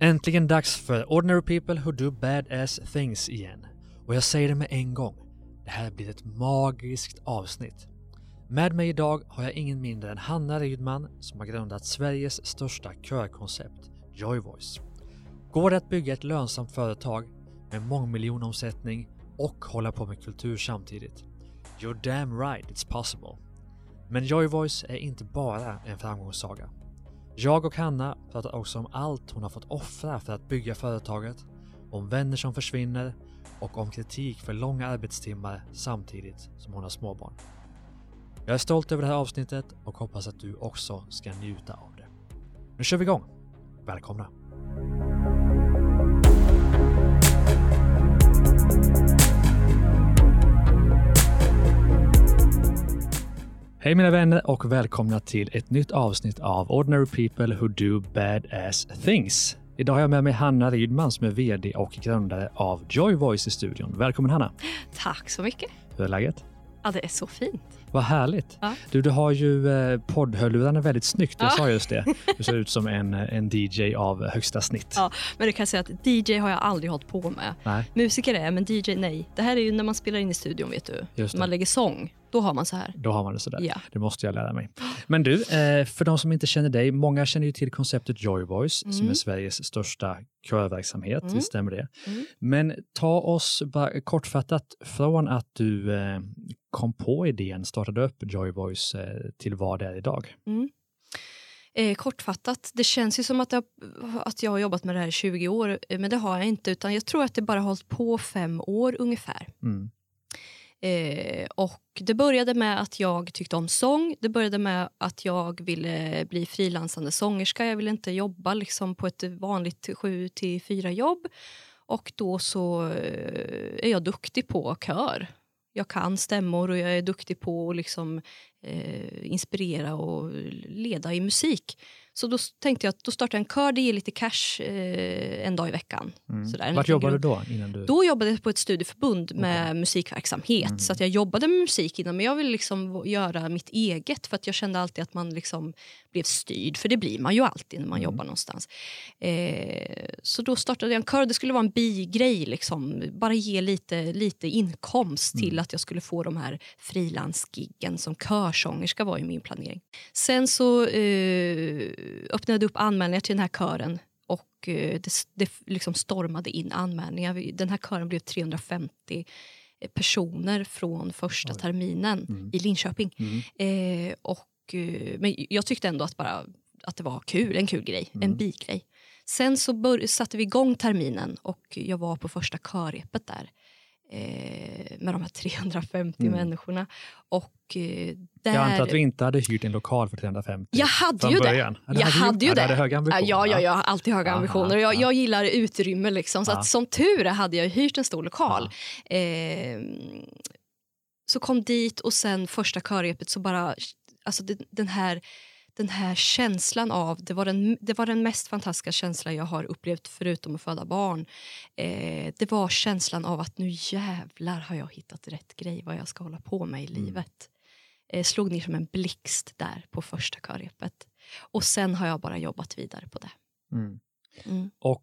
Äntligen dags för Ordinary People Who Do Badass Things igen. Och jag säger det med en gång. Det här blir ett magiskt avsnitt. Med mig idag har jag ingen mindre än Hanna Rydman som har grundat Sveriges största körkoncept, Joyvoice. Går det att bygga ett lönsamt företag med mångmiljonomsättning och hålla på med kultur samtidigt? You're damn right it's possible. Men Joyvoice är inte bara en framgångssaga. Jag och Hanna pratar också om allt hon har fått offra för att bygga företaget, om vänner som försvinner och om kritik för långa arbetstimmar samtidigt som hon har småbarn. Jag är stolt över det här avsnittet och hoppas att du också ska njuta av det. Nu kör vi igång! Välkomna! Hej mina vänner och välkomna till ett nytt avsnitt av Ordinary People Who Do Badass Things. Idag har jag med mig Hanna Rydman som är VD och grundare av Joy Voice i studion. Välkommen Hanna! Tack så mycket! Hur är läget? Ja, det är så fint. Vad härligt! Ja. Du, du har ju eh, poddhörlurarna väldigt snyggt. Jag Ja. sa just det. Du ser ut som en, en DJ av högsta snitt. Ja, men det kan jag säga att DJ har jag aldrig hållit på med. Nej, Musiker är, men DJ nej. Det här är ju när man spelar in i studion, vet du. Man lägger sång, då har man så här. då har man det sådär. Ja. Det måste jag lära mig. Men du, eh, för de som inte känner dig, många känner ju till konceptet Joy Voice som Mm. är Sveriges största körverksamhet, Mm. visst stämmer det? Mm. Men ta oss bara kortfattat från att du eh, kom på idén, startade upp Joy Voice eh, till vad det är idag. Eh, kortfattat, det känns ju som att jag, att jag har jobbat med det här i 20 år, men det har jag inte. Utan jag tror att det bara har hållit på fem år ungefär. Mm. Eh, och det började med att jag tyckte om sång. Det började med att jag ville bli frilansande sångerska. Jag ville inte jobba liksom på ett vanligt 7 till 4 jobb. Och då så eh, är jag duktig på kör. Jag kan stämmor och jag är duktig på att liksom, eh, inspirera och leda i musik. Så då tänkte jag att då startar jag en kör, det ger lite cash eh, en dag i veckan. Mm. Sådär, Vart jobbade du då? Innan du... Då jobbade jag på ett studieförbund med musikverksamhet. Mm. Så att jag jobbade med musik innan, men jag ville liksom göra mitt eget för att jag kände alltid att man liksom blev styrd, för det blir man ju alltid när man Mm. jobbar någonstans. Eh, så då startade jag en kör, det skulle vara en bigrej, liksom. bara ge lite, lite inkomst till Mm. att jag skulle få de här frilansgiggen som körsångerska var i min planering. Sen så eh, öppnade jag upp anmälningar till den här kören och eh, det, det liksom stormade in anmälningar. Den här kören blev 350 personer från första Oj. terminen Mm. i Linköping. Mm. Eh, och, eh, men jag tyckte ändå att, bara, att det var kul, en kul grej, Mm. en bigrej. Sen så bör, satte vi igång terminen och jag var på första körrepet där eh, med de här 350 Mm. människorna. Och eh, där... Jag antar att du inte hade hyrt en lokal för 350 Jag hade ju början? Ja, det Jag hade hade ju det. hade ambitioner. Ja, ja, jag har alltid höga Aha, ambitioner. Jag, ja. jag gillar utrymme. Liksom, så Ja. att, som tur är hade jag hyrt en stor lokal. Eh, så kom dit och sen första körrepet så bara... Alltså det, den, här, den här känslan av... Det var, den, det var den mest fantastiska känslan jag har upplevt förutom att föda barn. Eh, det var känslan av att nu jävlar har jag hittat rätt grej vad jag ska hålla på med i Mm. livet. Eh, slog ner som en blixt där på första körrepet. Och sen har jag bara jobbat vidare på det. Mm. Mm. Och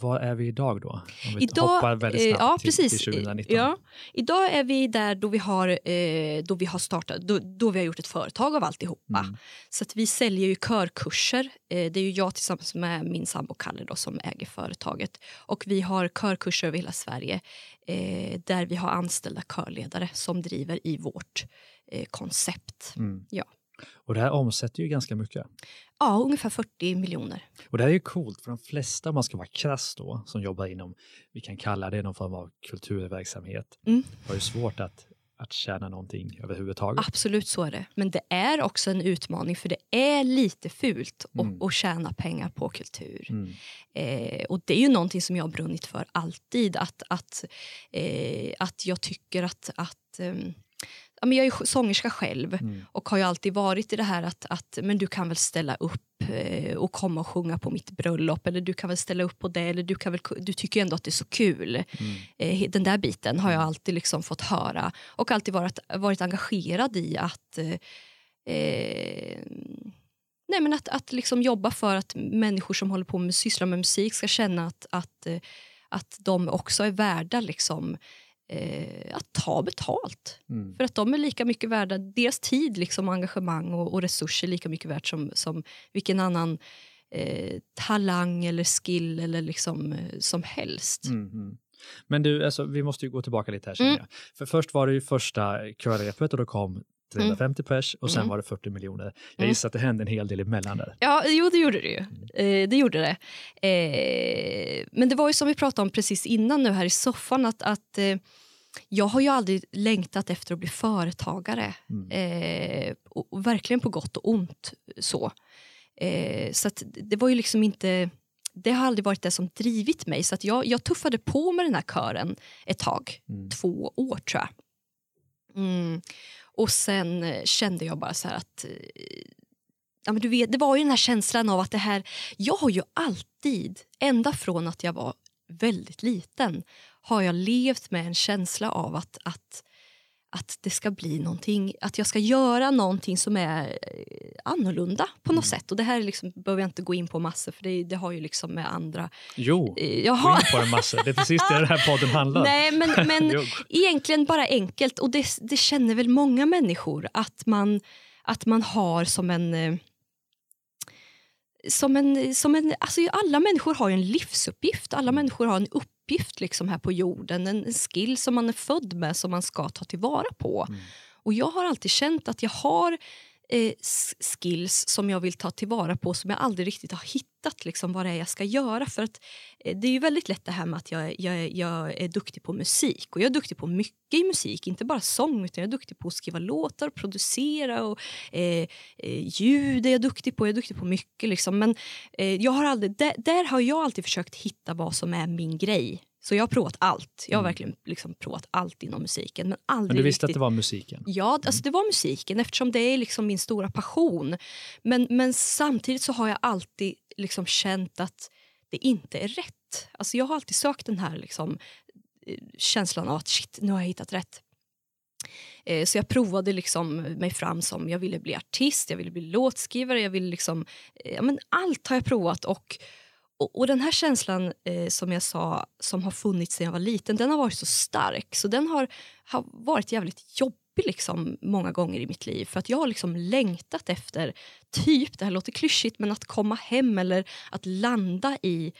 vad är vi idag då? Om vi Idag, hoppar väldigt eh, snabbt ja, till, precis. till 2019. Ja, idag är vi där då vi har, eh, då vi har startat, då, då vi har gjort ett företag av alltihopa. Mm. Så att vi säljer ju körkurser. Eh, det är ju jag tillsammans med min sambo Kalle då, som äger företaget. Och vi har körkurser över hela Sverige där vi har anställda körledare som driver i vårt koncept. Mm. Ja. Och det här omsätter ju ganska mycket. Ja, ungefär 40 miljoner. Och det här är ju coolt, för de flesta, om man ska vara krass då, som jobbar inom, vi kan kalla det någon form av kulturverksamhet, Mm. har ju svårt att, att tjäna någonting överhuvudtaget. Absolut så är det. Men det är också en utmaning för det är lite fult att- Mm. att tjäna pengar på kultur. Mm. Eh, och det är ju någonting som jag har brunnit för alltid. Att, att, eh, att jag tycker att... att ehm, ja, men jag är sångerska själv Mm. och har ju alltid varit i det här att, att men du kan väl ställa upp eh, och komma och sjunga på mitt bröllop eller du kan väl ställa upp på det eller du, kan väl, du tycker ju ändå att det är så kul. Mm. Eh, den där biten har jag alltid liksom fått höra och alltid varit, varit engagerad i att eh, eh, nej men att, att liksom jobba för att människor som håller på med sysslar med musik ska känna att, att, att de också är värda liksom, eh, att ta betalt. Mm. För att de är lika mycket värda, deras tid, liksom, engagemang och, och resurser lika mycket värt som, som vilken annan eh, talang eller skill eller liksom, eh, som helst. Mm. Men du, alltså, vi måste ju gå tillbaka lite här Mm. jag. För först var det ju första körrepet och då kom 350 pers och sen Mm. var det 40 miljoner. Jag Mm. gissar att det hände en hel del emellan där. Ja, jo det gjorde det ju. Eh, det gjorde det. Eh, men det var ju som vi pratade om precis innan nu här i soffan att, att eh, jag har ju aldrig längtat efter att bli företagare. Mm. Eh, och, och verkligen på gott och ont så. Eh, så det var ju liksom inte det har aldrig varit det som drivit mig. Så att jag, jag tuffade på med den här kören ett tag. Mm. Två år tror jag. Mm. Och sen eh, kände jag bara så här att... Eh, ja, men du vet, det var ju den här känslan av att det här... Jag har ju alltid, ända från att jag var väldigt liten har jag levt med en känsla av att, att, att det ska bli någonting, att jag ska göra någonting som är eh, annorlunda på något sätt. Och det här liksom, behöver jag inte gå in på massor för det, det har ju liksom med andra... Jo, eh, gå Jaha. in på en massa. Det är precis det den här podden handlar om. Nej, men, men egentligen bara enkelt. Och det, det känner väl många människor att man, att man har som en... Som en, som en alltså alla människor har ju en livsuppgift. Alla människor har en uppgift liksom här på jorden. En, en skill som man är född med som man ska ta tillvara på. Mm. Och jag har alltid känt att jag har eh, skills som jag vill ta tillvara på som jag aldrig riktigt har hittat liksom, vad det är jag ska göra. För att eh, Det är ju väldigt lätt det här med att jag, jag, jag är duktig på musik. Och Jag är duktig på mycket i musik, inte bara sång utan jag är duktig på att skriva låtar, producera och eh, eh, ljud är jag duktig på. Jag är duktig på mycket. Liksom. Men eh, jag har aldrig, där, där har jag alltid försökt hitta vad som är min grej. Så jag har provat allt. Jag har Mm. verkligen liksom provat allt inom musiken. Men, aldrig Men du visste riktigt... att det var musiken? Ja, alltså det var musiken eftersom det är liksom min stora passion. Men, men samtidigt så har jag alltid liksom känt att det inte är rätt. Alltså jag har alltid sökt den här liksom, eh, känslan av att shit, nu har jag hittat rätt. Eh, Så jag provade liksom mig fram som jag ville bli artist, jag ville bli låtskrivare, jag ville liksom, eh, ja, men allt har jag provat. Och, och, och den här känslan eh, som jag sa som har funnits sedan jag var liten, den har varit så stark så den har, har varit jävligt jobbig liksom, många gånger i mitt liv. För att jag har liksom längtat efter, typ, det här låter klyschigt, men att komma hem eller att landa i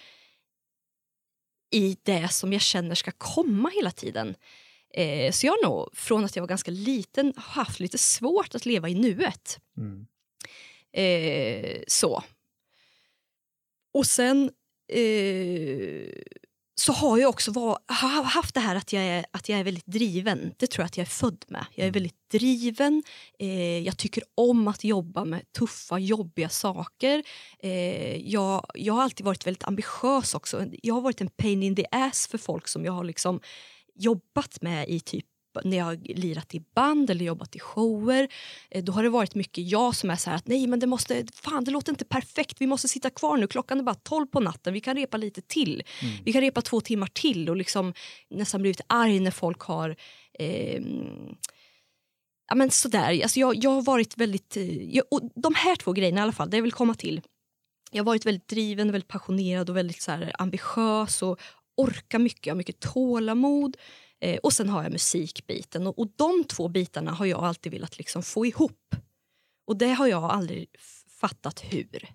i det som jag känner ska komma hela tiden. Eh, så jag har nog från att jag var ganska liten haft lite svårt att leva i nuet. Mm. Eh, så. Och sen eh, så har jag också var, ha- haft det här att jag, är, att jag är väldigt driven. Det tror jag att jag är född med. Jag är väldigt driven. Eh, jag tycker om att jobba med tuffa, jobbiga saker. Eh, jag, jag har alltid varit väldigt ambitiös också. Jag har varit en pain in the ass för folk som jag har liksom jobbat med i typ när jag har lirat i band eller jobbat i shower. Eh, då har det varit mycket jag som är så här att nej men det måste, fan det låter inte perfekt, vi måste sitta kvar nu, klockan är bara 12 på natten, vi kan repa lite till. Mm. Vi kan repa två timmar till och liksom nästan blivit arg när folk har ehm, Ja, men sådär. Alltså jag, jag har varit väldigt... eh, Jag, och de här två grejerna i alla fall, det jag vill komma till. Jag har varit väldigt driven, väldigt passionerad och väldigt så här, ambitiös och orkar mycket. Jag har mycket tålamod. Eh, och sen har jag musikbiten. Och, och de två bitarna har jag alltid velat liksom få ihop. Och det har jag aldrig fattat hur.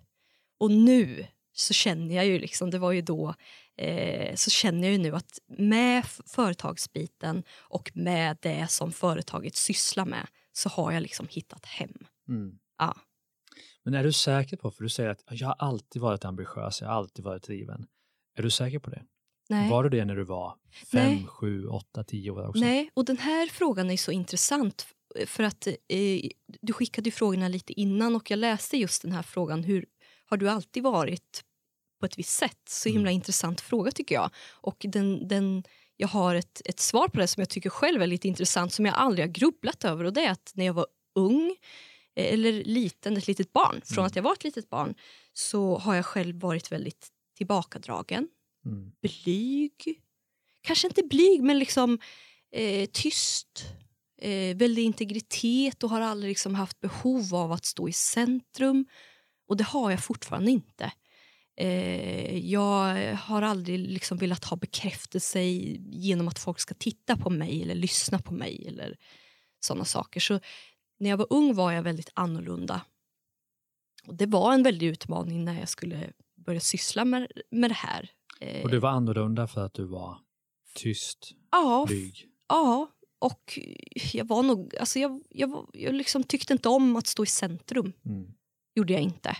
Och nu så känner jag ju liksom, det var ju då, eh, så känner jag ju nu att med företagsbiten och med det som företaget sysslar med så har jag liksom hittat hem. Mm. Ja. Men är du säker på, för du säger att jag har alltid varit ambitiös, jag har alltid varit driven. Är du säker på det? Nej. Var du det när du var fem, sju, åtta, tio år också? Nej, och den här frågan är så intressant för att eh, du skickade ju frågorna lite innan och jag läste just den här frågan. Hur Har du alltid varit på ett visst sätt? Så himla Mm. intressant fråga tycker jag. Och den, den, jag har ett, ett svar på det som jag tycker själv är lite intressant som jag aldrig har grubblat över och det är att när jag var ung eh, eller liten, ett litet barn, från Mm. att jag var ett litet barn så har jag själv varit väldigt tillbakadragen Mm. blyg. Kanske inte blyg, men liksom eh, tyst. Eh, väldig integritet och har aldrig liksom haft behov av att stå i centrum. och det har jag fortfarande inte. Eh, jag har aldrig liksom velat ha bekräftelse genom att folk ska titta på mig eller lyssna på mig eller sådana saker. Så när jag var ung var jag väldigt annorlunda. Och det var en väldig utmaning när jag skulle börja syssla med, med det här. Och du var annorlunda för att du var tyst, ja, blyg? Ja, och jag var nog, alltså jag, jag, jag liksom tyckte inte om att stå i centrum. Mm. gjorde jag inte.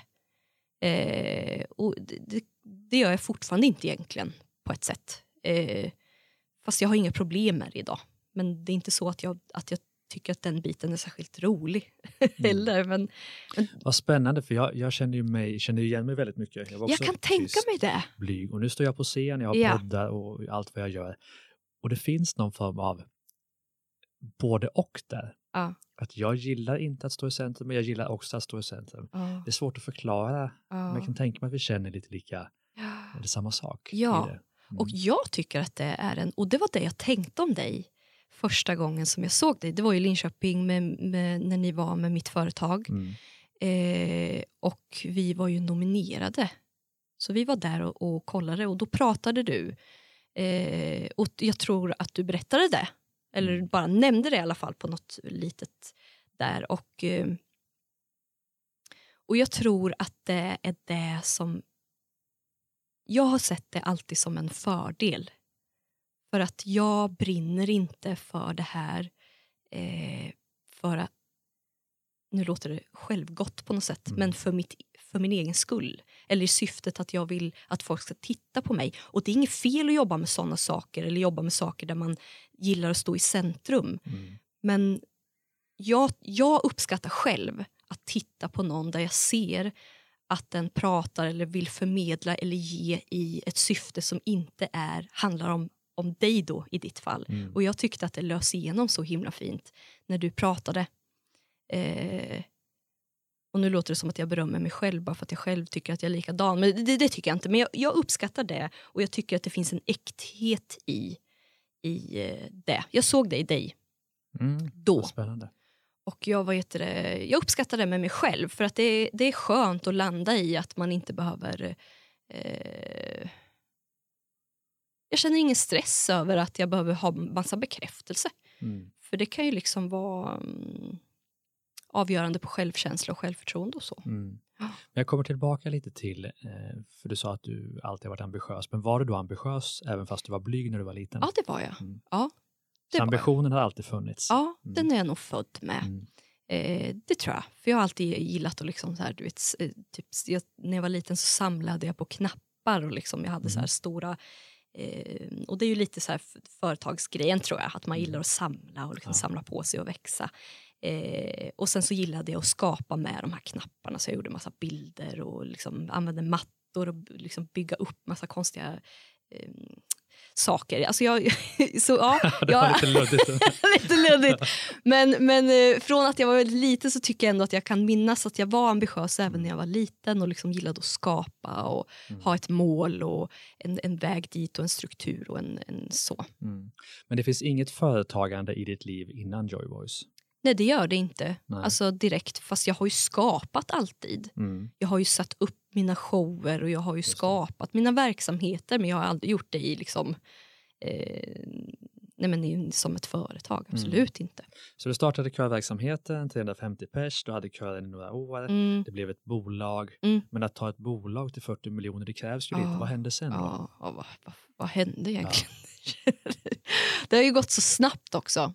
Eh, och det, det, det gör jag fortfarande inte egentligen på ett sätt. Eh, fast jag har inga problem med det idag. Men det är inte så att jag, att jag tycker att den biten är särskilt rolig heller. Men, men Vad spännande, för jag, jag känner ju mig, känner igen mig väldigt mycket. Jag, var jag också kan tänka mig det. blyg och nu står jag på scen, jag har Ja. poddar och allt vad jag gör. Och det finns någon form av både och där. Ja. Att jag gillar inte att stå i centrum, men jag gillar också att stå i centrum. Ja, Det är svårt att förklara, men jag ja. kan tänka mig att vi känner lite lika, eller samma sak. Ja. Mm. Och jag tycker att det är en, och det var det jag tänkte om dig första gången som jag såg dig. Det var i Linköping med, med, när ni var med mitt företag. Mm. Eh, och vi var ju nominerade. Så vi var där och, och kollade och då pratade du. Eh, och jag tror att du berättade det. Eller Mm. bara nämnde det i alla fall på något litet där. Och, eh, och jag tror att det är det som... Jag har sett det alltid som en fördel. För att jag brinner inte för det här eh, för att nu låter det självgott på något sätt, Mm. men för, mitt, för min egen skull. Eller i syftet att jag vill att folk ska titta på mig. Och det är inget fel att jobba med sådana saker eller jobba med saker där man gillar att stå i centrum. Mm. Men jag, jag uppskattar själv att titta på någon där jag ser att den pratar eller vill förmedla eller ge i ett syfte som inte är, handlar om, om dig då i ditt fall. Mm. Och jag tyckte att det lös igenom så himla fint när du pratade. Eh, och nu låter det som att jag berömmer mig själv bara för att jag själv tycker att jag är likadan. Men det, det tycker jag inte. Men jag, jag uppskattar det och jag tycker att det finns en äkthet i, i eh, det. Jag såg det i dig Mm. då. Spännande. Och jag, vad heter det, jag uppskattar det med mig själv för att det, är- det är skönt att landa i att man inte behöver... Eh, jag känner ingen stress över att jag behöver ha massa bekräftelse. Mm. För det kan ju liksom vara mm, avgörande på självkänsla och självförtroende och så. Mm. Jag kommer tillbaka lite till, eh, för du sa att du alltid varit ambitiös, men var du då ambitiös även fast du var blyg när du var liten? Ja, det var jag. Mm. Ja, det Så ambitionen har alltid funnits? Ja, Mm. den är jag nog född med. Mm. Eh, det tror jag. För jag har alltid gillat att liksom så här, du vet, eh, typ, jag, när jag var liten så samlade jag på knappar och liksom, jag hade så här Mm. stora eh, och det är ju lite så här företagsgrejen tror jag, att man Mm. gillar att samla och liksom Ja. samla på sig och växa. Eh, och sen så gillade jag att skapa med de här knapparna så jag gjorde massa bilder och liksom använde mattor och liksom bygga upp massa konstiga eh, saker. Alltså jag, så, ja, det var jag, lite luddigt. lite luddigt. Men, men eh, från att jag var väldigt liten så tycker jag ändå att jag kan minnas att jag var ambitiös även när jag var liten och liksom gillade att skapa och Mm. ha ett mål och en, en väg dit och en struktur och en, en så. Mm. Men det finns inget företagande i ditt liv innan Joy Voice? Nej, det gör det inte. Nej. Alltså direkt, fast jag har ju skapat alltid. Mm. Jag har ju satt upp mina shower och jag har ju skapat mina verksamheter men jag har aldrig gjort det i liksom eh, nej men som ett företag, Mm. absolut inte. Så du startade körverksamheten, 350 pers, du hade kören i några år, Mm. det blev ett bolag. Mm. Men att ta ett bolag till 40 miljoner, det krävs ju lite. Ja. Vad hände sen? Ja, ja, vad, vad, vad hände egentligen? det har ju gått så snabbt också.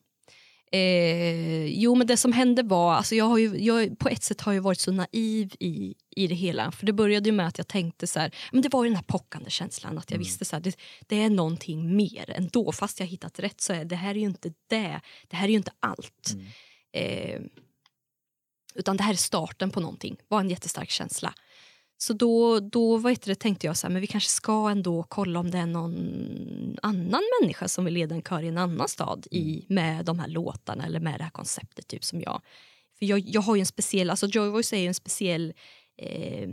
Eh, jo, men det som hände var... Alltså jag har ju, jag, på ett sätt har jag varit så naiv i, i det hela. För Det började ju med att jag tänkte så här, men det var ju den här pockande känslan att jag Mm. visste så här, det, det är någonting mer ändå. Fast jag hittat rätt så är det här är ju inte det. Det här är ju inte allt. Mm. Eh, utan det här är starten på någonting. var en jättestark känsla. Så då, då vad heter det, tänkte jag så här, men vi kanske ska ändå kolla om det är någon annan människa som vill leda en kör i en annan stad i, med de här låtarna eller med det här konceptet typ som jag. För jag, jag har ju en speciell, alltså Joy Voice är ju en speciell eh,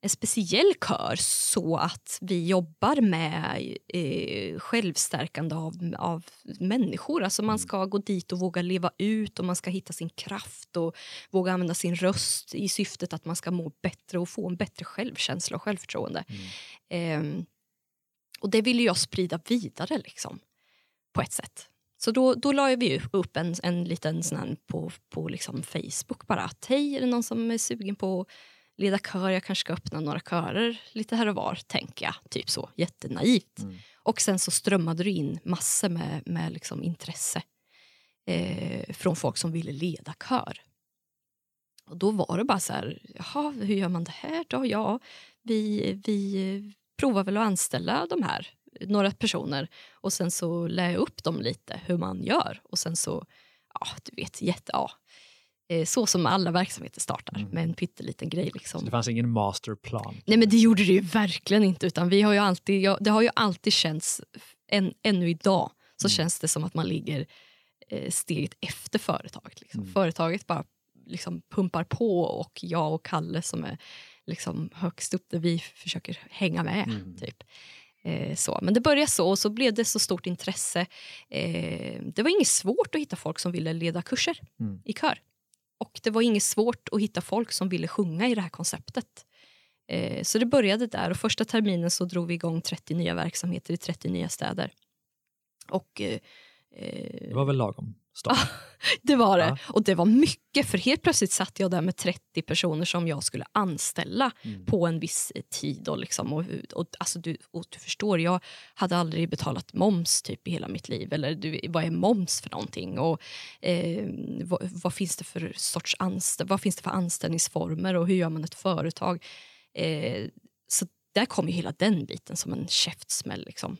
en speciell kör så att vi jobbar med eh, självstärkande av, av människor. Alltså man ska gå dit och våga leva ut och man ska hitta sin kraft och våga använda sin röst i syftet att man ska må bättre och få en bättre självkänsla och självförtroende. Mm. Eh, och det vill jag sprida vidare liksom, på ett sätt. Så då, då la vi upp en, en liten sån på, på liksom Facebook bara. Att, Hej, är det någon som är sugen på att leda kör? Jag kanske ska öppna några körer lite här och var, tänker jag. Typ så, jättenaivt. Mm. Och sen så strömmade det in massor med, med liksom intresse eh, från folk som ville leda kör. Och då var det bara så här, jaha, hur gör man det här då? Ja, vi, vi provar väl att anställa de här några personer och sen så lär jag upp dem lite hur man gör och sen så, ja du vet, jätte, ja. Eh, så som alla verksamheter startar mm. med en pytteliten grej. Liksom. Så det fanns ingen masterplan? Nej men det gjorde det ju verkligen inte utan vi har ju alltid, ja, det har ju alltid känts, än, ännu idag så mm. känns det som att man ligger eh, steget efter företaget. Liksom. Mm. Företaget bara liksom pumpar på och jag och Kalle som är liksom högst upp där vi försöker hänga med. Mm. Typ. Eh, så. Men det började så och så blev det så stort intresse. Eh, det var inget svårt att hitta folk som ville leda kurser mm. i kör. Och det var inget svårt att hitta folk som ville sjunga i det här konceptet. Eh, så det började där och första terminen så drog vi igång 30 nya verksamheter i 30 nya städer. Och, eh, det var väl lagom? Stopp. det var det. Ja. Och det var mycket, för helt plötsligt satt jag där med 30 personer som jag skulle anställa mm. på en viss tid. Och liksom, och, och, alltså du, och du förstår, jag hade aldrig betalat moms typ i hela mitt liv. Eller du, vad är moms för någonting? Och, eh, vad, vad, finns det för sorts anställ vad finns det för anställningsformer och hur gör man ett företag? Eh, så där kom ju hela den biten som en käftsmäll. Liksom.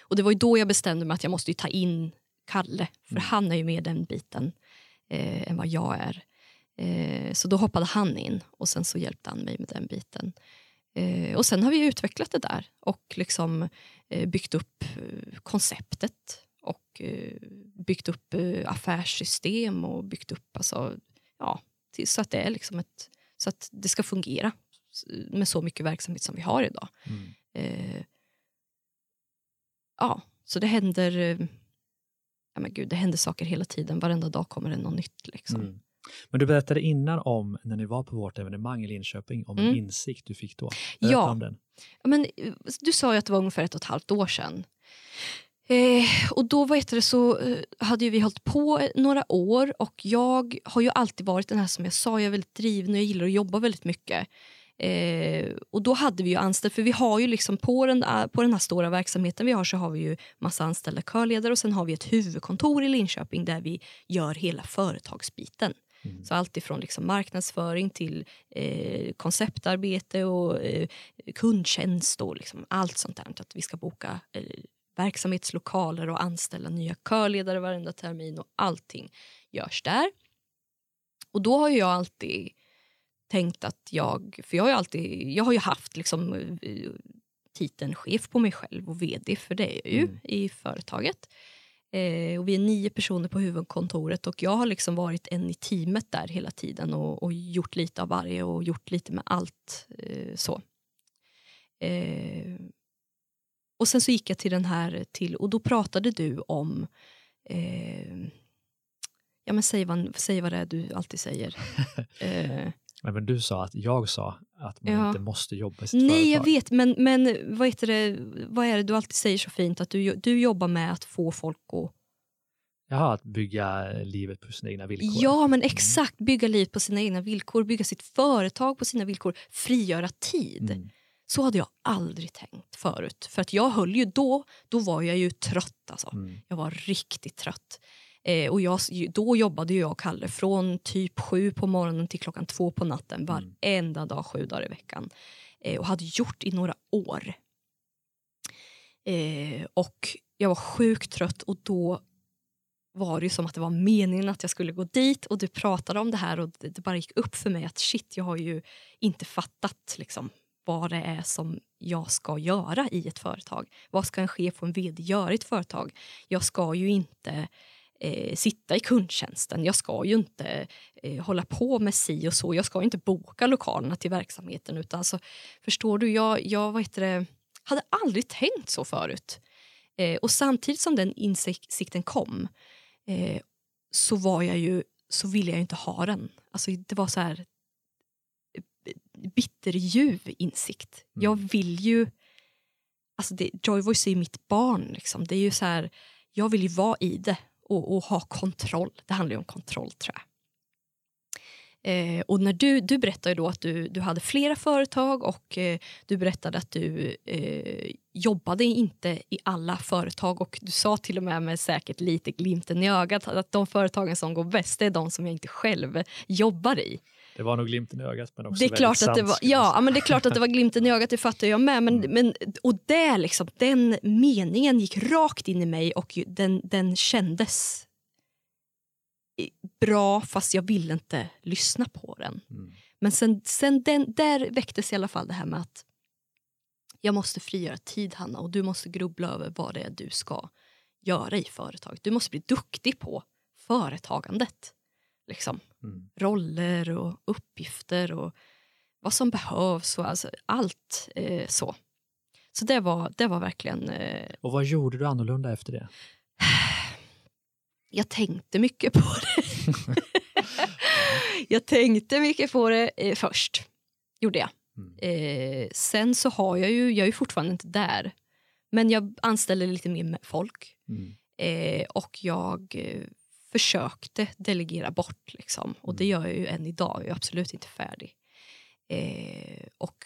Och det var då jag bestämde mig att jag måste ta in Kalle, för mm. han är ju med den biten eh, än vad jag är. Eh, så då hoppade han in och sen så hjälpte han mig med den biten. Eh, och sen har vi utvecklat det där och liksom eh, byggt upp eh, konceptet och eh, byggt upp affärssystem och byggt upp alltså, ja, till, så att det är liksom ett, så att det ska fungera med så mycket verksamhet som vi har idag. Mm. ja, så det händer ja, men gud, det händer saker hela tiden. Varenda dag kommer det något nytt. Liksom. Mm. Men du berättade innan om när ni var på vårt evenemang i Linköping om mm. en insikt du fick då. Berätta ja. om den. Ja, men, du sa ju att det var ungefär ett och ett halvt år sedan. Eh, och då vad det, så eh, hade vi hållit på några år och jag har ju alltid varit den här som jag sa, jag är väldigt driven och jag gillar att jobba väldigt mycket. Eh, och då hade vi ju anställt, för vi har ju liksom på den, på den här stora verksamheten vi har så har vi ju massa anställda körledare och sen har vi ett huvudkontor i Linköping där vi gör hela företagsbiten. Mm. Så allt ifrån liksom marknadsföring till eh, konceptarbete och eh, kundtjänst och liksom allt sånt där. Att vi ska boka eh, verksamhetslokaler och anställa nya körledare varenda termin och allting görs där. Och då har jag alltid tänkt att jag, för jag har ju alltid, jag har ju haft liksom eh, titeln chef på mig själv och vd, för det är jag ju mm. i företaget. Eh, och vi är nio personer på huvudkontoret och jag har liksom varit en i teamet där hela tiden och, och gjort lite av varje och gjort lite med allt. Eh, så. Eh, och sen så gick jag till den här till och då pratade du om eh, Ja men säg vad, säg vad det är du alltid säger. Även du sa att jag sa att man ja. inte måste jobba i sitt Nej, företag. jag vet, men, men vad, heter det, vad är det du alltid säger så fint? Att du, du jobbar med att få folk att... Jaha, att bygga livet på sina egna villkor. Ja, men mm. exakt. Bygga livet på sina egna villkor, bygga sitt företag på sina villkor, frigöra tid. Mm. Så hade jag aldrig tänkt förut. För att jag höll ju då, då var jag ju trött alltså. Mm. Jag var riktigt trött. Eh, och jag, då jobbade jag och Kalle från typ sju på morgonen till klockan två på natten mm. varenda dag, sju dagar i veckan. Eh, och hade gjort i några år. Eh, och jag var sjukt trött och då var det som att det var meningen att jag skulle gå dit och du pratade om det här och det, det bara gick upp för mig att shit, jag har ju inte fattat liksom, vad det är som jag ska göra i ett företag. Vad ska en chef och en vd göra i ett företag? Jag ska ju inte eh, sitta i kundtjänsten. Jag ska ju inte eh, hålla på med si och så. Jag ska inte boka lokalerna till verksamheten. Utan alltså, förstår du, jag, jag vad heter det, hade aldrig tänkt så förut. Eh, och samtidigt som den insikten kom eh, så var jag ju så ville jag inte ha den. Alltså, det var så här bitterljuv insikt. Mm. Jag vill ju... Alltså det, Joy Voice är ju mitt barn. Liksom. Det är ju så här, jag vill ju vara i det och, och ha kontroll. Det handlar ju om kontroll, tror jag. Eh, och när du, du berättade då att du, du hade flera företag och eh, du berättade att du eh, jobbade inte i alla företag och du sa till och med med säkert lite glimten i ögat att de företagen som går bäst är de som jag inte själv jobbar i. Det var nog glimten i ögat men också det är klart att det var, ja, men det är klart att det var glimten i ögat, det fattar jag med. Men, mm. men, och det liksom, den meningen gick rakt in i mig och den, den kändes bra fast jag ville inte lyssna på den. Mm. Men sen, sen den, där väcktes i alla fall det här med att jag måste frigöra tid Hanna och du måste grubbla över vad det är du ska göra i företaget. Du måste bli duktig på företagandet. Liksom. Mm. Roller och uppgifter och vad som behövs och alltså allt eh, så. Så det var, det var verkligen... Eh... Och vad gjorde du annorlunda efter det? Jag tänkte mycket på det. jag tänkte mycket på det eh, först, gjorde jag. Mm. Eh, sen så har jag ju, jag är fortfarande inte där, men jag anställer lite mer folk. Mm. Eh, och jag eh, försökte delegera bort. Liksom. Och det mm. gör jag ju än idag, jag är absolut inte färdig. Eh, och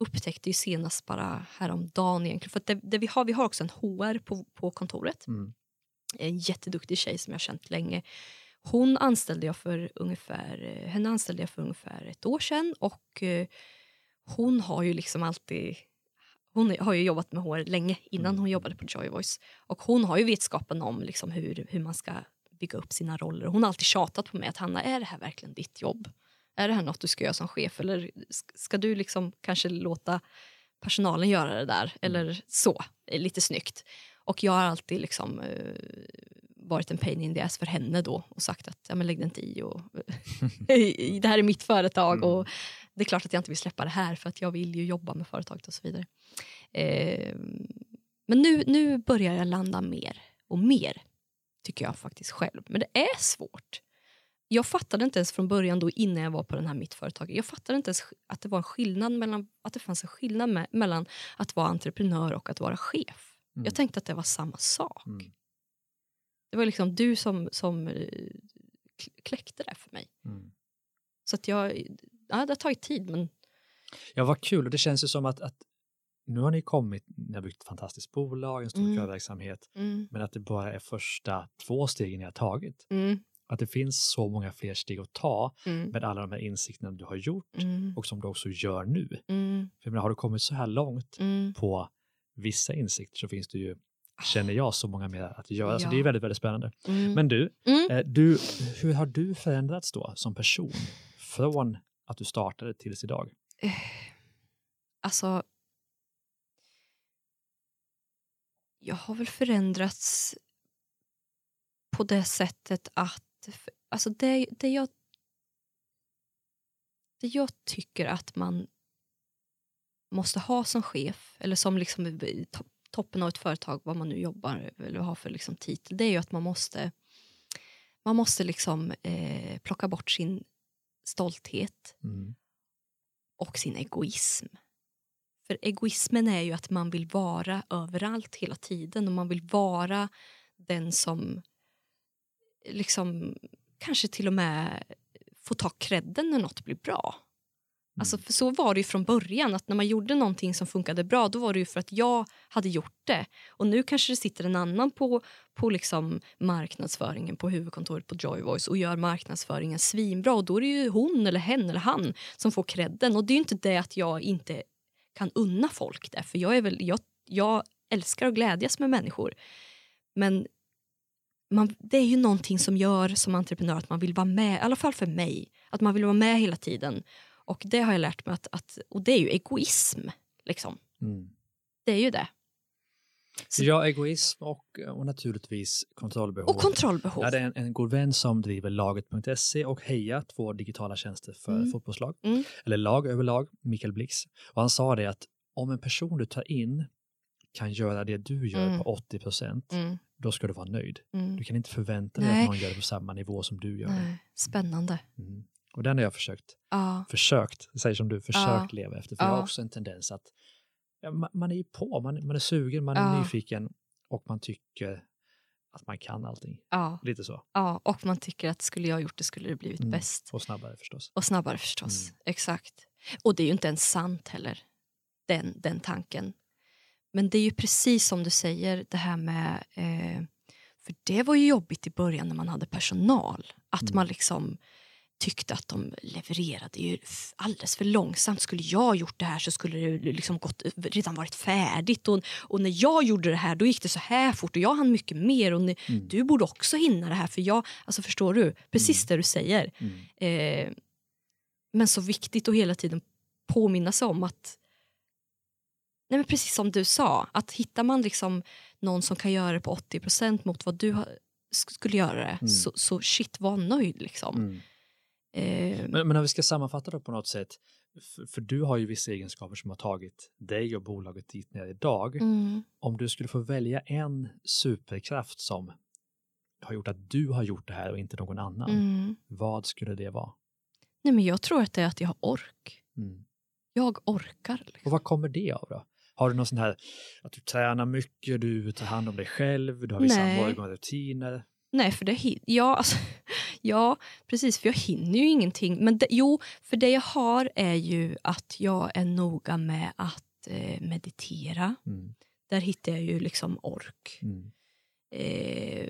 upptäckte ju senast bara häromdagen egentligen, för det, det vi, har, vi har också en HR på, på kontoret. Mm. En jätteduktig tjej som jag har känt länge. Hon anställde jag för ungefär, henne anställde jag för ungefär ett år sedan och eh, hon har ju liksom alltid hon har ju jobbat med HR länge innan mm. hon jobbade på Joy Voice. Och hon har ju vetskapen om liksom hur, hur man ska bygga upp sina roller. Hon har alltid tjatat på mig att Hanna, är det här verkligen ditt jobb? Är det här något du ska göra som chef eller ska du liksom kanske låta personalen göra det där? Mm. Eller så, lite snyggt. Och jag har alltid liksom, uh, varit en pain in the ass för henne då och sagt att ja, men lägg dig inte i. Och, det här är mitt företag mm. och det är klart att jag inte vill släppa det här för att jag vill ju jobba med företaget och så vidare. Eh, men nu, nu börjar jag landa mer och mer, tycker jag faktiskt själv. Men det är svårt. Jag fattade inte ens från början då innan jag var på den här mitt företag. Jag fattade inte ens att det var en skillnad mellan, att det fanns en skillnad med, mellan att vara entreprenör och att vara chef. Mm. Jag tänkte att det var samma sak. Mm. Det var liksom du som, som eh, kläckte det för mig. Mm. Så att jag, ja, det har tagit tid men... Ja vad kul och det känns ju som att, att nu har ni kommit, ni har byggt ett fantastiskt bolag, en stor mm. körverksamhet, mm. men att det bara är första två stegen ni har tagit. Mm. Att det finns så många fler steg att ta mm. med alla de här insikterna du har gjort mm. och som du också gör nu. Mm. För menar, har du kommit så här långt på vissa insikter så finns det ju känner jag så många mer att göra. Ja. Så det är väldigt, väldigt spännande. Mm. Men du, mm. eh, du, hur har du förändrats då som person från att du startade tills idag? Eh, alltså, jag har väl förändrats på det sättet att alltså det, det, jag, det jag tycker att man måste ha som chef, eller som liksom toppen av ett företag, vad man nu jobbar eller har för liksom titel, det är ju att man måste, man måste liksom, eh, plocka bort sin stolthet mm. och sin egoism. För egoismen är ju att man vill vara överallt hela tiden och man vill vara den som liksom kanske till och med får ta credden när något blir bra. Alltså, mm. för så var det ju från början, att när man gjorde någonting som funkade bra då var det ju för att jag hade gjort det. Och nu kanske det sitter en annan på, på liksom marknadsföringen på huvudkontoret på Joy Voice och gör marknadsföringen svinbra och då är det ju hon eller hen eller han som får credden. Och det är ju inte det att jag inte kan unna folk det, för jag, är väl, jag, jag älskar att glädjas med människor. Men man, det är ju någonting som gör som entreprenör att man vill vara med, i alla fall för mig, att man vill vara med hela tiden. Och det har jag lärt mig att, att och det är ju egoism. Liksom. Mm. Det är ju det. Så ja, egoism och, och naturligtvis kontrollbehov. Och kontrollbehov. Jag hade en, en god vän som driver laget.se och Heja, två digitala tjänster för mm. fotbollslag, mm. eller lag överlag, Mikael Blix. Och han sa det att om en person du tar in kan göra det du gör mm. på 80 procent, mm. då ska du vara nöjd. Mm. Du kan inte förvänta dig Nej. att någon gör det på samma nivå som du gör. Nej. Spännande. Och den har jag försökt, ja. försökt, säger som du, försökt ja. leva efter. För ja. jag har också en tendens att ja, man, man, är ju på, man, man är sugen, man är nyfiken och man tycker att man kan allting. Lite så. Ja, och man tycker att skulle jag gjort det skulle det blivit mm. bäst. Och snabbare förstås. Och snabbare förstås, mm. exakt. Och det är ju inte ens sant heller, den, den tanken. Men det är ju precis som du säger, det här med... Eh, för det var ju jobbigt i början när man hade personal. Att mm. man liksom tyckte att de levererade ju alldeles för långsamt. Skulle jag gjort det här så skulle det liksom gått, redan varit färdigt. Och, och när jag gjorde det här då gick det så här fort och jag hann mycket mer. Och ni, mm. Du borde också hinna det här för jag, alltså förstår du? Precis mm. det du säger. Mm. Eh, men så viktigt att hela tiden påminna sig om att Nej, men precis som du sa, att hittar man liksom någon som kan göra det på 80% mot vad du skulle göra det, mm. så, så shit, var nöjd. Liksom. Eh. Men, men om vi ska sammanfatta det på något sätt, för, för, du har ju vissa egenskaper som har tagit dig och bolaget dit ner idag. Mm. Om du skulle få välja en superkraft som har gjort att du har gjort det här och inte någon annan, mm. vad skulle det vara? Nej, men jag tror att det är att jag har ork. Mm. Jag orkar. Liksom. Och vad kommer det av då? Har du någon sån här att du tränar mycket, du tar hand om dig själv, du har vissa morgonrutiner? Nej, för det ja, alltså, ja, precis, för jag hinner ju ingenting. Men det, jo, för det jag har är ju att jag är noga med att eh, meditera. Mm. Där hittar jag ju liksom ork. Mm. Eh,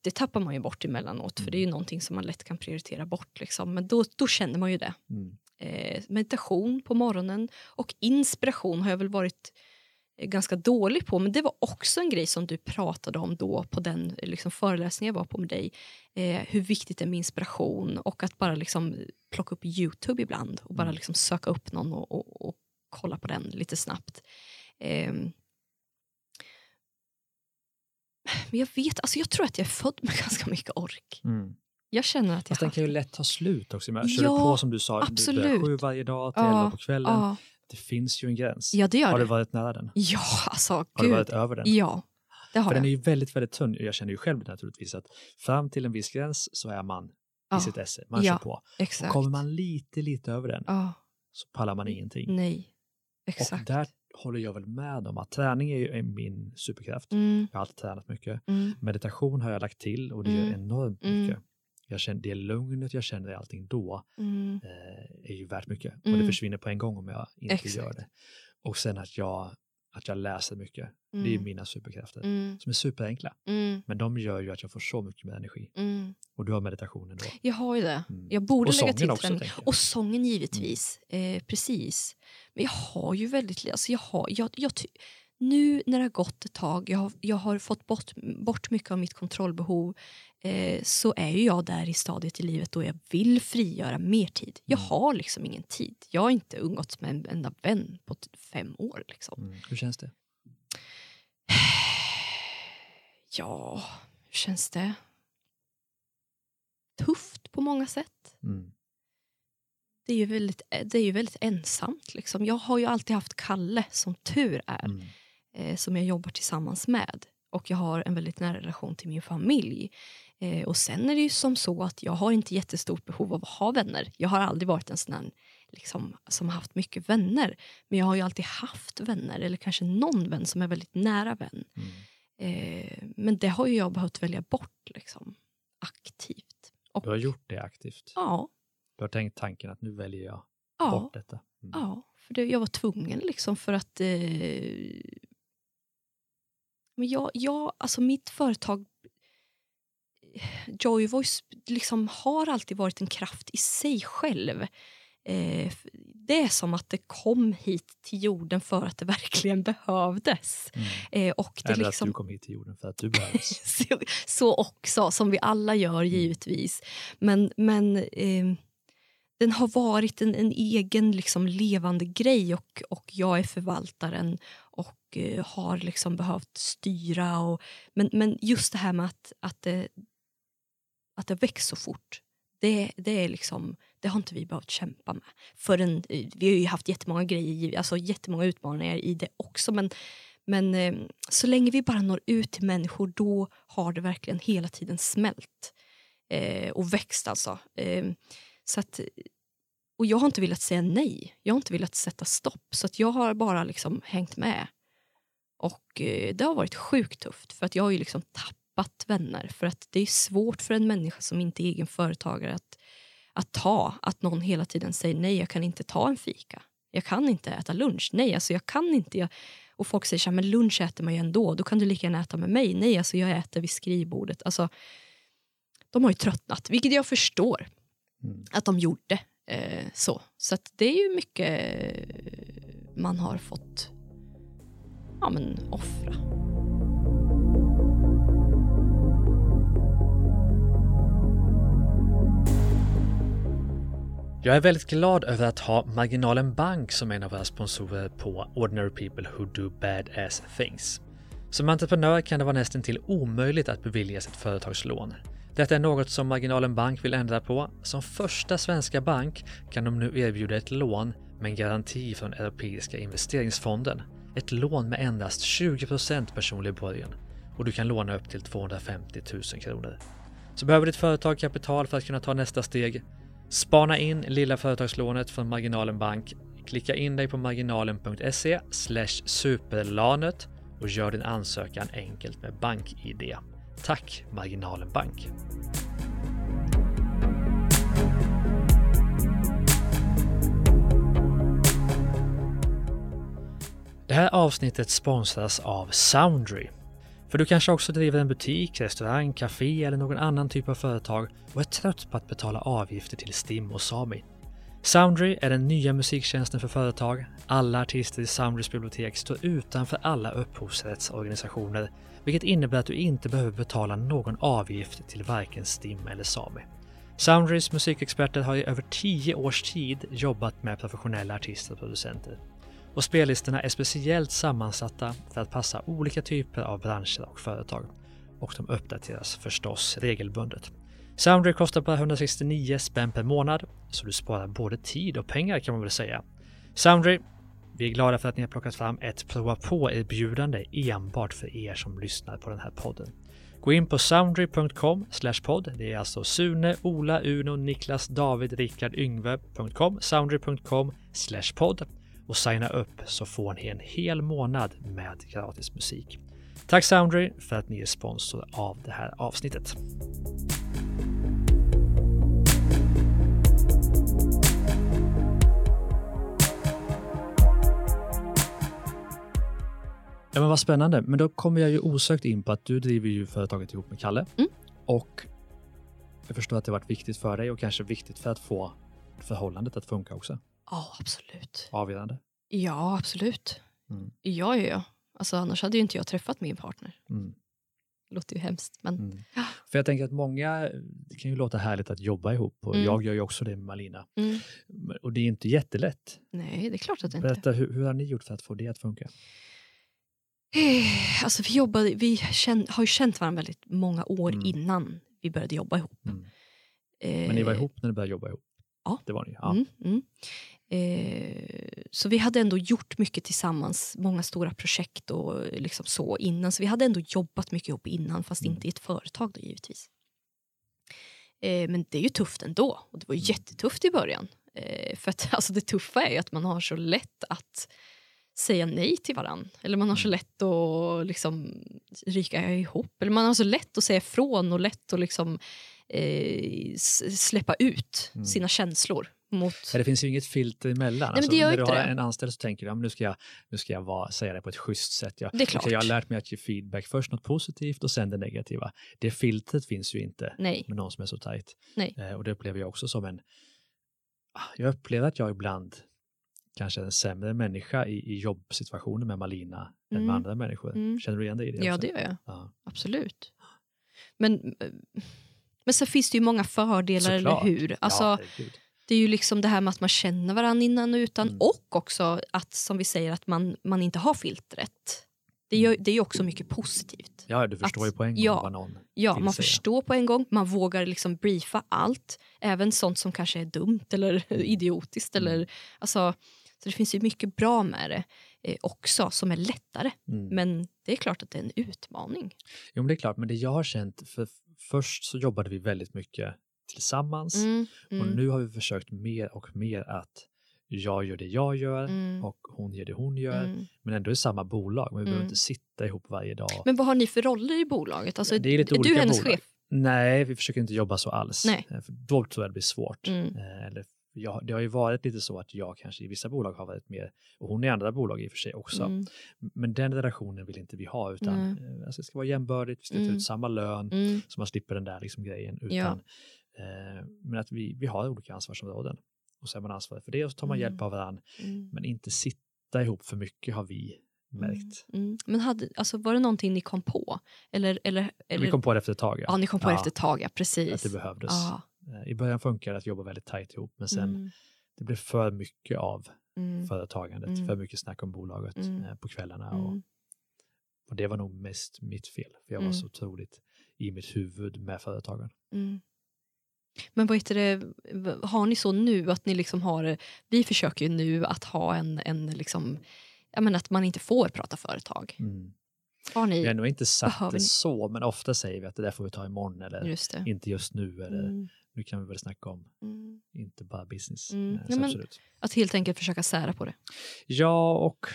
det tappar man ju bort emellanåt, mm. för det är ju mm. någonting som man lätt kan prioritera bort. Liksom. Men då, då känner man ju det. Mm eh, meditation på morgonen och inspiration har jag väl varit ganska dålig på, men det var också en grej som du pratade om då på den liksom, föreläsningen jag var på med dig. Eh, hur viktigt det är med inspiration och att bara liksom, plocka upp Youtube ibland och bara mm. liksom, söka upp någon och, och, och, kolla på den lite snabbt. Eh, men jag vet, alltså jag tror att jag är född med ganska mycket ork. Mm. Jag känner att jag Fast den kan ju lätt ta slut också. Kör ja, du på som du sa, absolut. du sju varje dag till ja, elva på kvällen. Ja. Det finns ju en gräns. Ja, det gör har det. du varit nära den? Ja, alltså Har gud. du varit över den? Ja, det har För jag. den är ju väldigt, väldigt tunn. Jag känner ju själv naturligtvis att fram till en viss gräns så är man i sitt esse. Man ja, kör på. Exakt. Och kommer man lite, lite över den ja. så pallar man ingenting. Nej, exakt. Och där håller jag väl med om att träning är ju min superkraft. Mm. Jag har alltid tränat mycket. Mm. Meditation har jag lagt till och det mm. gör enormt mycket. Mm jag känner, det lugnet jag känner i allting då mm. eh, är ju värt mycket. Mm. Och det mm. försvinner på en gång om jag inte Exakt. gör det. Och sen att jag, att jag läser mycket. Mm. Det är mm. mina superkrafter mm. som är superenkla. Men de gör ju att jag får så mycket mer energi. Och du har meditationen då. Jag har ju det. Jag borde och lägga till också, träning. Och sången givetvis. Eh, precis. Men jag har ju väldigt, alltså jag har, jag, jag, nu när det har gått ett tag, jag har, jag har fått bort, bort mycket av mitt kontrollbehov, eh, så är ju jag där i stadiet i livet då jag vill frigöra mer tid. Jag mm. har liksom ingen tid. Jag har inte umgåtts med en enda vän på fem år. Liksom. Mm. Hur känns det? Ja, hur känns det? Tufft på många sätt. Mm. Det är ju väldigt, det är ju väldigt ensamt. Liksom. Jag har ju alltid haft Kalle, som tur är. Mm eh, som jag jobbar tillsammans med. Och jag har en väldigt nära relation till min familj. Eh, och sen är det ju som så att jag har inte jättestort behov av att ha vänner. Jag har aldrig varit en sån här, liksom, som har haft mycket vänner. Men jag har ju alltid haft vänner, eller kanske någon vän som är väldigt nära vän. Mm. Eh, men det har ju jag behövt välja bort liksom, aktivt. Och, du har gjort det aktivt? Ja. Du har tänkt tanken att nu väljer jag ja, bort detta? Mm. Ja, för det, jag var tvungen liksom för att eh, men jag, jag, alltså mitt företag Joyvoice liksom har alltid varit en kraft i sig själv. Eh, det är som att det kom hit till jorden för att det verkligen behövdes. Mm. Eh, och det Eller liksom... att du kom hit till jorden för att du behövdes. så, så, också, som vi alla gör mm. givetvis. Men, men eh, den har varit en, en egen liksom, levande grej och, och jag är förvaltaren och eh, har liksom behövt styra. Och, men, men just det här med att, att, det, att det växer så fort, det, det, är liksom, det har inte vi behövt kämpa med. Förrän, eh, vi har ju haft jättemånga grejer, alltså jättemånga utmaningar i det också. Men, men eh, så länge vi bara når ut till människor då har det verkligen hela tiden smält eh, och växt. Alltså. Eh, så att, och jag har inte velat säga nej. Jag har inte velat sätta stopp. Så att jag har bara liksom hängt med. Och eh, det har varit sjukt tufft för att jag har ju liksom tappat vänner. För att det är svårt för en människa som inte är egen företagare att, att ta att någon hela tiden säger nej, jag kan inte ta en fika. Jag kan inte äta lunch. Nej, alltså jag kan inte. Jag, och folk säger så här, men lunch äter man ju ändå. Då kan du lika gärna äta med mig. Nej, alltså jag äter vid skrivbordet. Alltså, de har ju tröttnat, vilket jag förstår mm. att de gjorde. Eh, så så det är ju mycket man har fått ja, men, offra. Jag är väldigt glad över att ha Marginalen Bank som en av våra sponsorer på Ordinary People Who Do Bad-Ass Things. Som entreprenör kan det vara nästan till omöjligt att beviljas ett företagslån. Detta är något som Marginalen Bank vill ändra på. Som första svenska bank kan de nu erbjuda ett lån med en garanti från Europeiska investeringsfonden. Ett lån med endast 20% personlig borgen och du kan låna upp till 250 000 kronor. Så behöver ditt företag kapital för att kunna ta nästa steg? Spana in lilla företagslånet från Marginalen Bank. Klicka in dig på marginalen.se superlanet och gör din ansökan enkelt med BankID. Tack Marginalen Bank! Det här avsnittet sponsras av Soundry. För du kanske också driver en butik, restaurang, café eller någon annan typ av företag och är trött på att betala avgifter till STIM och Sami. Soundry är den nya musiktjänsten för företag. Alla artister i Soundrys bibliotek står utanför alla upphovsrättsorganisationer vilket innebär att du inte behöver betala någon avgift till varken STIM eller Sami. Soundrys musikexperter har i över 10 års tid jobbat med professionella artister och producenter. Och spellistorna är speciellt sammansatta för att passa olika typer av branscher och företag. Och de uppdateras förstås regelbundet. Soundry kostar bara 169 spänn per månad, så du sparar både tid och pengar kan man väl säga. Soundry vi är glada för att ni har plockat fram ett prova på-erbjudande enbart för er som lyssnar på den här podden. Gå in på soundry.com podd. Det är alltså Sune, Ola, Uno, Niklas, David, Rickard, Yngve.com soundry.com podd och signa upp så får ni en hel månad med gratis musik. Tack Soundry för att ni är sponsor av det här avsnittet. Ja men vad spännande. Men då kommer jag ju osökt in på att du driver ju företaget ihop med Kalle. Mm. Och jag förstår att det har varit viktigt för dig och kanske viktigt för att få förhållandet att funka också. Ja, absolut. Avgörande. Ja, absolut. Mm. Ja, ja, ja. Alltså, annars hade ju inte jag träffat min partner. Mm. Det låter ju hemskt. Men... Mm. För jag tänker att många, det kan ju låta härligt att jobba ihop och mm. jag gör ju också det med Malina. Mm. Och det är inte jättelätt. Nej, det är klart att det inte Berätta, hur, hur har ni gjort för att få det att funka? Eh, alltså vi, jobbade, vi känn, har ju känt varandra väldigt många år mm. innan vi började jobba ihop. Mm. Men ni var ihop när ni började jobba ihop? Ja. Det var ni? Ja. Mm, mm. Eh, så vi hade ändå gjort mycket tillsammans, många stora projekt och liksom så innan. Så vi hade ändå jobbat mycket ihop innan, fast mm. inte i ett företag då givetvis. Eh, men det är ju tufft ändå och det var mm. jättetufft i början. Eh, för att alltså, det tuffa är ju att man har så lätt att säga nej till varandra. Eller man har så mm. lätt att liksom, ryka ihop. Eller man har så lätt att säga ifrån och lätt att liksom, eh, släppa ut mm. sina känslor. Mot... Ja, det finns ju inget filter emellan. Nej, alltså, när du har det. en anställd så tänker du ja, nu ska jag, nu ska jag vara, säga det på ett schysst sätt. Jag, det är klart. Jag har lärt mig att ge feedback, först något positivt och sen det negativa. Det filtret finns ju inte Nej. med någon som är så tajt. Nej. Eh, och det upplever jag också som en... Ah, jag upplever att jag ibland kanske en sämre människa i, i jobbsituationer med Malina mm. än med mm. andra människor. Mm. Känner du igen dig i det? Ja, det gör jag. Ja. Absolut. Men, men sen finns det ju många fördelar, Såklart. eller hur? Alltså, ja, Det är ju liksom det här med att man känner varandra innan och utan Mm. och också att som vi säger att man, man inte har filtret. Det, gör, det är ju också mycket positivt. Ja, du förstår Att- ju på en gång ja. vad någon Ja, man förstår på en gång, man vågar liksom briefa allt. Även sånt som kanske är dumt eller idiotiskt. Mm. Eller, alltså, så det finns ju mycket bra med det eh, också som är lättare. Mm. Men det är klart att det är en utmaning. Jo, men det är klart, men det jag har känt, för först så jobbade vi väldigt mycket tillsammans Mm, och mm, nu har vi försökt mer och mer att jag gör det jag gör mm, och hon gör det hon gör, mm. men ändå i samma bolag. Men vi behöver Mm. inte sitta ihop varje dag. Men vad har ni för roller i bolaget? Alltså, Det är lite du olika hennes bolag. chef? Nej, vi försöker inte jobba så alls. Nej. Eh, För då tror jag det blir svårt. Mm. Eh, Eller, jag, det har ju varit lite så att jag kanske i vissa bolag har varit mer, och hon i andra bolag i och för sig också. Mm, Men den relationen vill inte vi ha, utan eh, alltså, det ska vara jämbördigt, vi ska ta Mm. ut samma lön, mm, så man slipper den där liksom grejen. Utan, Ja. Eh, men att vi, vi har olika ansvarsområden. Och så är man ansvarig för det och så tar man Mm. hjälp av varandra. mm. Men inte sitta ihop för mycket har vi märkt. Mm. Men hade, alltså, var det någonting ni kom på? Eller, eller, eller, Vi kom på det efter ett tag. ja, ni kom på det Ja, efter ett tag, ja, precis. Att det behövdes. Ja. Eh, I början funkar det att jobba väldigt tajt ihop, men sen Mm, det blev för mycket av mm, företagandet, Mm. för mycket snack om bolaget Mm. eh, på kvällarna. Och, mm, och det var nog mest mitt fel, för jag Mm. var så otroligt i mitt huvud med företagen. Men vad heter det, har ni så nu att ni liksom har, vi försöker ju nu att ha en, en liksom, jag menar att man inte får prata företag. Mm. Har ni? Vi har nog inte satt det så, men ofta säger vi att det där får vi ta imorgon eller Just inte just nu eller Mm, nu kan vi väl snacka om mm. inte bara business. Mm. Eh, Ja, men-. Att helt enkelt försöka sära på det. Ja, och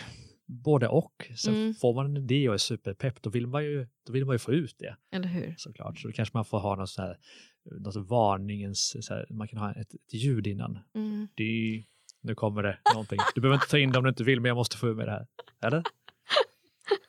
både och. Sen Mm. får man en idé och är superpepp, då vill man ju, då vill man ju få ut det Eller hur? såklart. Så då kanske man får ha något så här, något varningens, så här, man kan ha ett, ett ljud innan. Mm. Det, nu kommer det någonting. Du behöver inte ta in det om du inte vill, men jag måste få ur mig det här. Eller?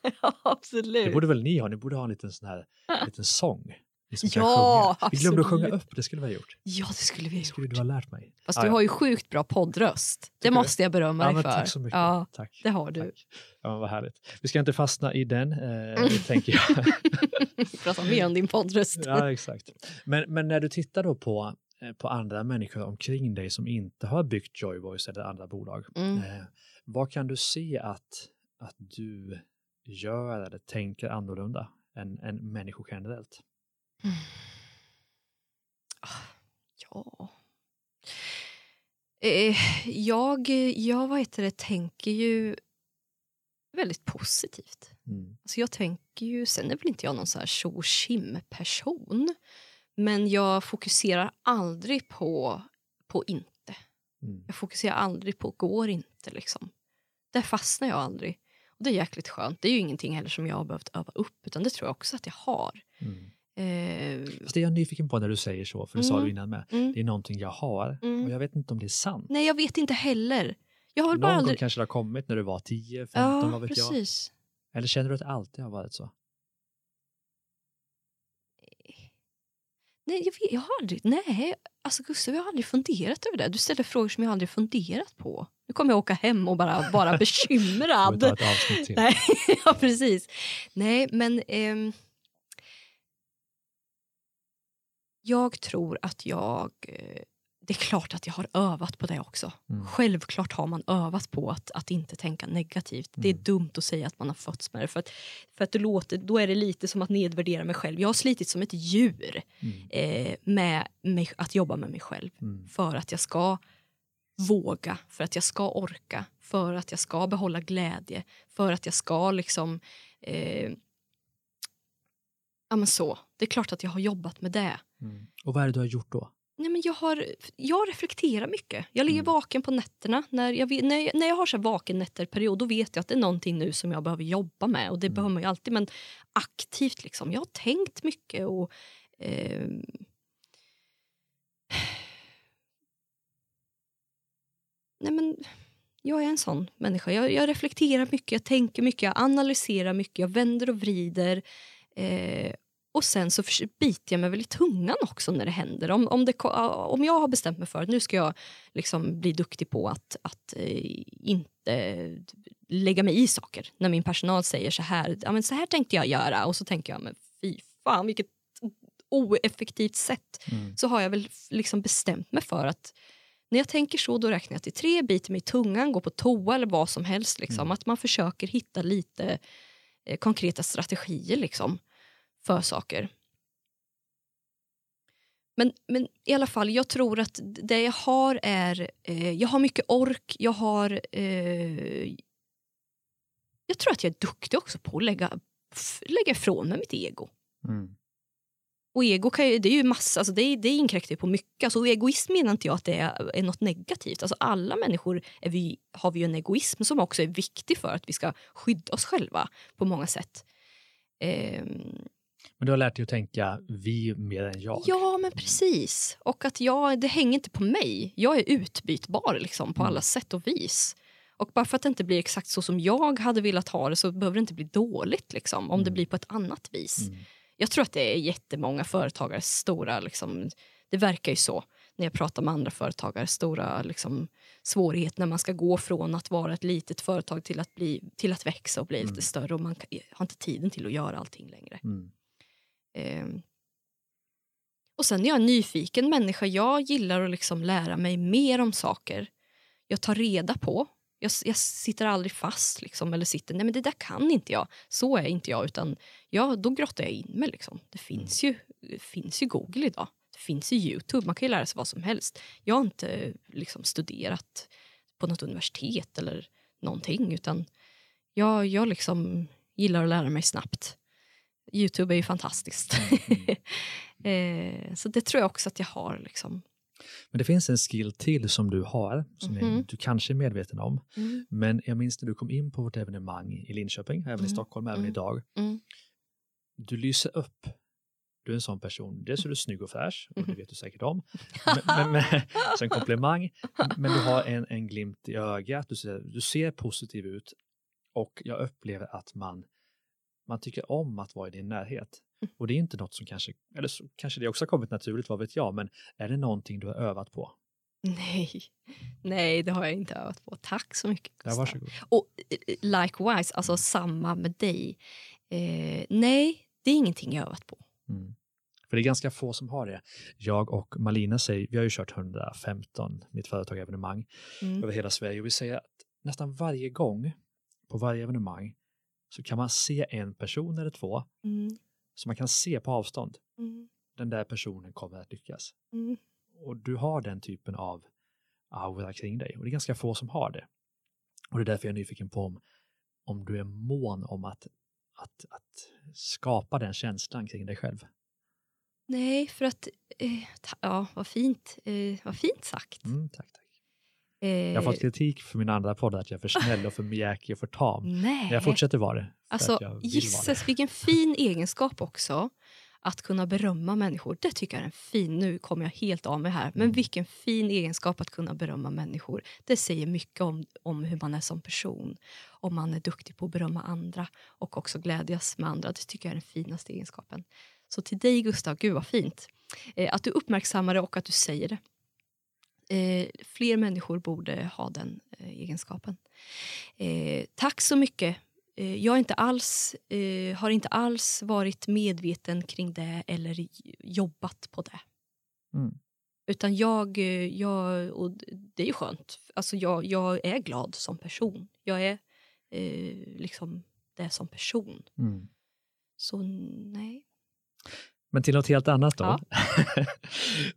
Ja, Det absolut. borde väl ni ha? Ni borde ha en liten sån här liten sång. Ni som kan Ja. Vi glömde att sjunga upp, det skulle vi ha gjort. Ja, det skulle vi Det ha skulle gjort. du ha lärt mig. Fast Ah, du ja. har ju sjukt bra poddröst. Det Tycker måste jag berömma ja, dig för. Tack så mycket. Ja, Tack. det har du. Tack. Ja, men vad härligt. Vi ska inte fastna i den, eh, tänker jag. Prata mer om din poddröst. ja, exakt. Men, men när du tittar då på, eh, på andra människor omkring dig som inte har byggt Joyvoice eller andra bolag, Mm. eh, vad kan du se att, att du gör eller tänker annorlunda än, än människor generellt? Ja. Eh, jag, jag vad heter det, tänker ju väldigt positivt. Mm. Alltså jag tänker ju, sen är väl inte jag någon så här tjo person men jag fokuserar aldrig på, på inte. Mm. Jag fokuserar aldrig på går inte. Liksom. Där fastnar jag aldrig. Och Det är jäkligt skönt. Det är ju ingenting heller som jag har behövt öva upp utan det tror jag också att jag har. Mm. Eh, Fast det är jag nyfiken på när du säger så, för det sa Mm. du innan med. mm. Det är någonting jag har Mm. och jag vet inte om det är sant. Nej, jag vet inte heller. Jag har Någon bara gång aldrig... kanske det har kommit när du var 10, 15, Ja, vad vet jag. precis. Eller känner du att det alltid har varit så? Nej, jag, vet, jag har aldrig... Nej, alltså Gustav, jag har aldrig funderat över det. Du ställer frågor som jag aldrig funderat på. Nu kommer jag åka hem och bara vara bekymrad. ta ett avsnitt till? Nej, ja, precis. Nej, men... ehm, jag tror att jag... eh, Det är klart att jag har övat på det också. Mm. Självklart har man övat på att, att inte tänka negativt. Det är Mm. dumt att säga att man har fötts med det. För att, för att det låter, då är det lite som att nedvärdera mig själv. Jag har slitit som ett djur Mm. eh, med mig, att jobba med mig själv. Mm. För att jag ska våga, för att jag ska orka, för att jag ska behålla glädje, för att jag ska liksom... Eh, ja men så. Det är klart att jag har jobbat med det. Mm. Och vad är det du har gjort då? Nej, men jag, har, jag reflekterar mycket. Jag ligger Mm. vaken på nätterna. När jag, när jag, när jag har så vaken nätter-period då vet jag att det är någonting nu som jag behöver jobba med. Och Det Mm. behöver man ju alltid, men aktivt. liksom. Jag har tänkt mycket och... ehm, Nej, men jag är en sån människa. Jag, jag reflekterar mycket, jag tänker mycket, jag analyserar mycket, jag vänder och vrider. Eh, och sen så biter jag mig väl i tungan också när det händer. Om, om, det, om jag har bestämt mig för att nu ska jag liksom bli duktig på att, att eh, inte lägga mig i saker. När min personal säger så här, ja, men så här tänkte jag göra. Och så tänker jag, men fy fan vilket oeffektivt sätt. Mm. Så har jag väl liksom bestämt mig för att När jag tänker så då räknar jag till tre, biter mig i tungan, går på toa eller vad som helst. Liksom. Mm. Att man försöker hitta lite eh, konkreta strategier liksom, för saker. Men, men i alla fall, jag tror att det jag har är... Eh, jag har mycket ork, jag har... Eh, jag tror att jag är duktig också på att lägga, lägga ifrån mig mitt ego. Mm. Och ego kan ju, det är ju massa, alltså det, det inkräktar ju på mycket. Alltså, och egoism menar inte jag att det är, är något negativt. Alltså alla människor vi, har vi ju en egoism som också är viktig för att vi ska skydda oss själva på många sätt. Ehm, Men du har lärt dig att tänka vi mer än jag. ja, men precis. Och att jag, det hänger inte på mig. Jag är utbytbar liksom, på Mm. alla sätt och vis. Och bara för att det inte blir exakt så som jag hade velat ha det så behöver det inte bli dåligt liksom, om det Mm. blir på ett annat vis. Mm. Jag tror att det är jättemånga företagare, stora, liksom, det verkar ju så när jag pratar med andra företagare, stora liksom, svårigheter när man ska gå från att vara ett litet företag till att, bli, till att växa och bli Mm. lite större och man har inte tiden till att göra allting längre. Mm. Ehm. Och sen är jag en nyfiken människa. Jag gillar att liksom lära mig mer om saker. Jag tar reda på. Jag, jag sitter aldrig fast liksom, eller sitter, nej men det där kan inte jag. Så är inte jag, utan ja, då grottar jag in mig. Liksom. Det finns ju, det finns ju Google idag. Det finns ju Youtube, man kan ju lära sig vad som helst. Jag har inte liksom, studerat på något universitet eller någonting, utan jag, jag liksom gillar att lära mig snabbt. Youtube är ju fantastiskt. eh, så det tror jag också att jag har. Liksom. Men det finns en skill till som du har, som är, Mhm. du kanske är medveten om. Mm. Men jag minns när du kom in på vårt evenemang i Linköping, även i Mm. Stockholm, även Mm. idag. Mm. Du lyser upp. Du är en sån person. Dels är du snygg och fräsch, och det vet du säkert om. Men, men, men, så en komplimang. Men du har en, en glimt i ögat, du ser, du ser positiv ut. Och jag upplever att man, man tycker om att vara i din närhet. Mm. Och det är inte något som kanske, eller så, kanske det också har kommit naturligt, vad vet jag, men är det någonting du har övat på? Nej. Nej, det har jag inte övat på. Tack så mycket. Ja, varsågod. Och eh, likewise, alltså samma med dig. Eh, nej, det är ingenting jag övat på. Mm. För det är ganska få som har det. Jag och Malina säger, vi har ju kört 115 mitt företag evenemang Mm. över hela Sverige och vi säger att nästan varje gång på varje evenemang så kan man se en person eller två Mm. som man kan se på avstånd. Mm. Den där personen kommer att lyckas. Mm. Och du har den typen av aura kring dig och det är ganska få som har det. Och det är därför jag är nyfiken på om, om du är mån om att, att, att skapa den känslan kring dig själv. Nej, för att... Eh, ja, vad fint, eh, vad fint sagt. Mm, tack, tack. Jag har fått kritik för min andra podd att jag är för snäll och för mjäkig och för tam. nej. Men jag fortsätter vara det. Alltså, gisses vilken fin egenskap också. Att kunna berömma människor. Det tycker jag är en fin... Nu kommer jag helt av mig här. Men Mm. vilken fin egenskap att kunna berömma människor. Det säger mycket om, om hur man är som person. Om man är duktig på att berömma andra och också glädjas med andra. Det tycker jag är den finaste egenskapen. Så till dig Gustav, gud vad fint. Eh, att du uppmärksammar det och att du säger det. Eh, fler människor borde ha den eh, egenskapen. Eh, tack så mycket. Eh, jag inte alls, eh, har inte alls varit medveten kring det eller jobbat på det. Mm. Utan jag, eh, jag och det är ju skönt. Alltså jag, jag är glad som person. Jag är liksom det som person. Mm. Så nej. Men till något helt annat då. Ja.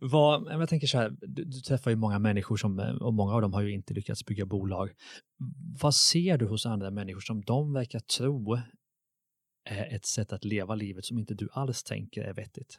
Vad, jag tänker så här, du, du träffar ju många människor som, och många av dem har ju inte lyckats bygga bolag. Vad ser du hos andra människor som de verkar tro är ett sätt att leva livet som inte du alls tänker är vettigt?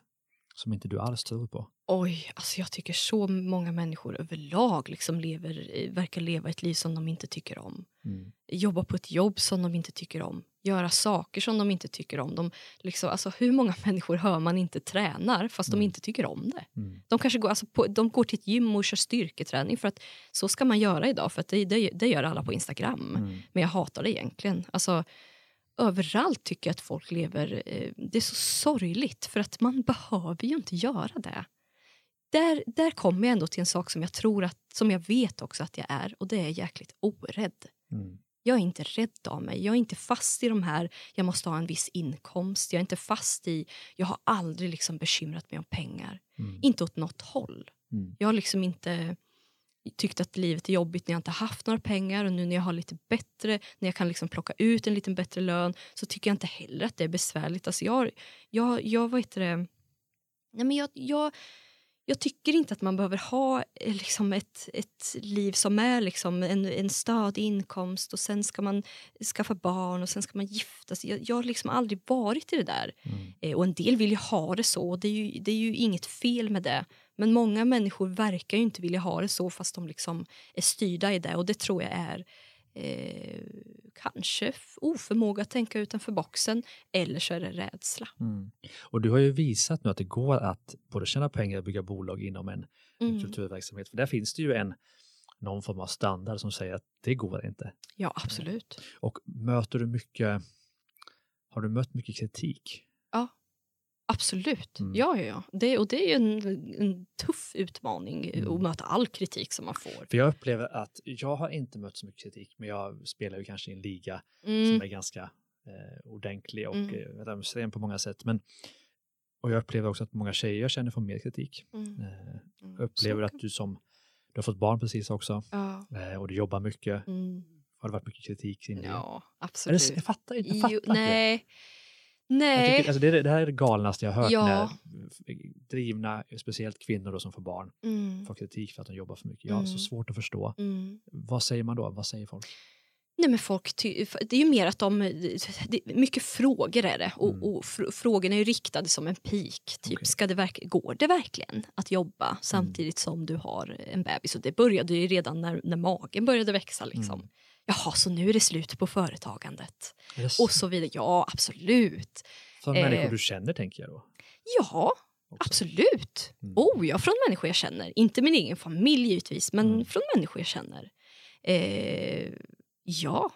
Som inte du alls tror på? Oj, alltså jag tycker så många människor överlag liksom lever, eh, verkar leva ett liv som de inte tycker om. Mm. Jobba på ett jobb som de inte tycker om. Göra saker som de inte tycker om. De, liksom, alltså, hur många människor hör man inte tränar fast Mm. de inte tycker om det? Mm. De kanske går, alltså, på, de går till ett gym och kör styrketräning för att så ska man göra idag för att det, det, det gör alla på Instagram. Mm. Men jag hatar det egentligen. Alltså, överallt tycker jag att folk lever... Eh, det är så sorgligt för att man behöver ju inte göra det. Där, där kommer jag ändå till en sak som jag tror att, som jag vet också att jag är och det är jäkligt orädd. Mm. Jag är inte rädd av mig. Jag är inte fast i de här, jag måste ha en viss inkomst. Jag är inte fast i, jag har aldrig liksom bekymrat mig om pengar. Mm. Inte åt något håll. Mm. Jag har liksom inte... tyckt att livet är jobbigt när jag inte haft några pengar och nu när jag har lite bättre, när jag kan liksom plocka ut en lite bättre lön så tycker jag inte heller att det är besvärligt. Alltså jag, jag, jag vad heter det, nej men jag, jag, jag tycker inte att man behöver ha eh, liksom ett, ett liv som är liksom en, en stadig inkomst och sen ska man skaffa barn och sen ska man gifta sig. Jag, jag har liksom aldrig varit i det där. Mm. Eh, och en del vill ju ha det så det är ju, det är ju inget fel med det. Men många människor verkar ju inte vilja ha det så fast de liksom är styrda i det och det tror jag är eh, kanske oförmåga att tänka utanför boxen eller så är det rädsla. Mm. Och du har ju visat nu att det går att både tjäna pengar och bygga bolag inom en, en Mm. kulturverksamhet. För där finns det ju en någon form av standard som säger att det går inte. Ja, absolut. Och möter du mycket, har du mött mycket kritik? Absolut. Mm. Ja, ja, ja. Det, och det är en, en tuff utmaning Mm. att möta all kritik som man får. För jag upplever att jag har inte mött så mycket kritik, men jag spelar ju kanske i en liga som Mm. är ganska eh, ordentlig och Mm. eh, på många sätt. Men, och jag upplever också att många tjejer jag känner får mer kritik. Mm. Eh, Mm. jag upplever att du som, du har fått barn precis också Ja. eh, och du jobbar mycket. Mm. Har det varit mycket kritik det? ja, Är absolut. det? Jag fattar. Jag fattar Jo, inte. nej. Nej. tycker, alltså det, det här är det galnaste jag har hört Ja. när drivna, speciellt kvinnor då som får barn, Mm. får kritik för att de jobbar för mycket. Jag har så Mm. svårt att förstå. Mm. Vad säger man då? Vad säger folk? Nej, men folk det är ju mer att de... Mycket frågor är det. Och, Mm. och fr- frågorna är ju riktade som en pik. Typ, Okej. ska det verk- går det verkligen att jobba samtidigt som du har en bebis? Och det började ju redan när, när magen började växa. Liksom. Jaha, så nu är det slut på företagandet. Så? Och så vidare. Ja, absolut. Från eh, människor du känner tänker jag då? Ja, också. absolut. Mm. Oh ja, från människor jag känner. Inte min egen familj givetvis, men Mm. från människor jag känner. Eh, ja.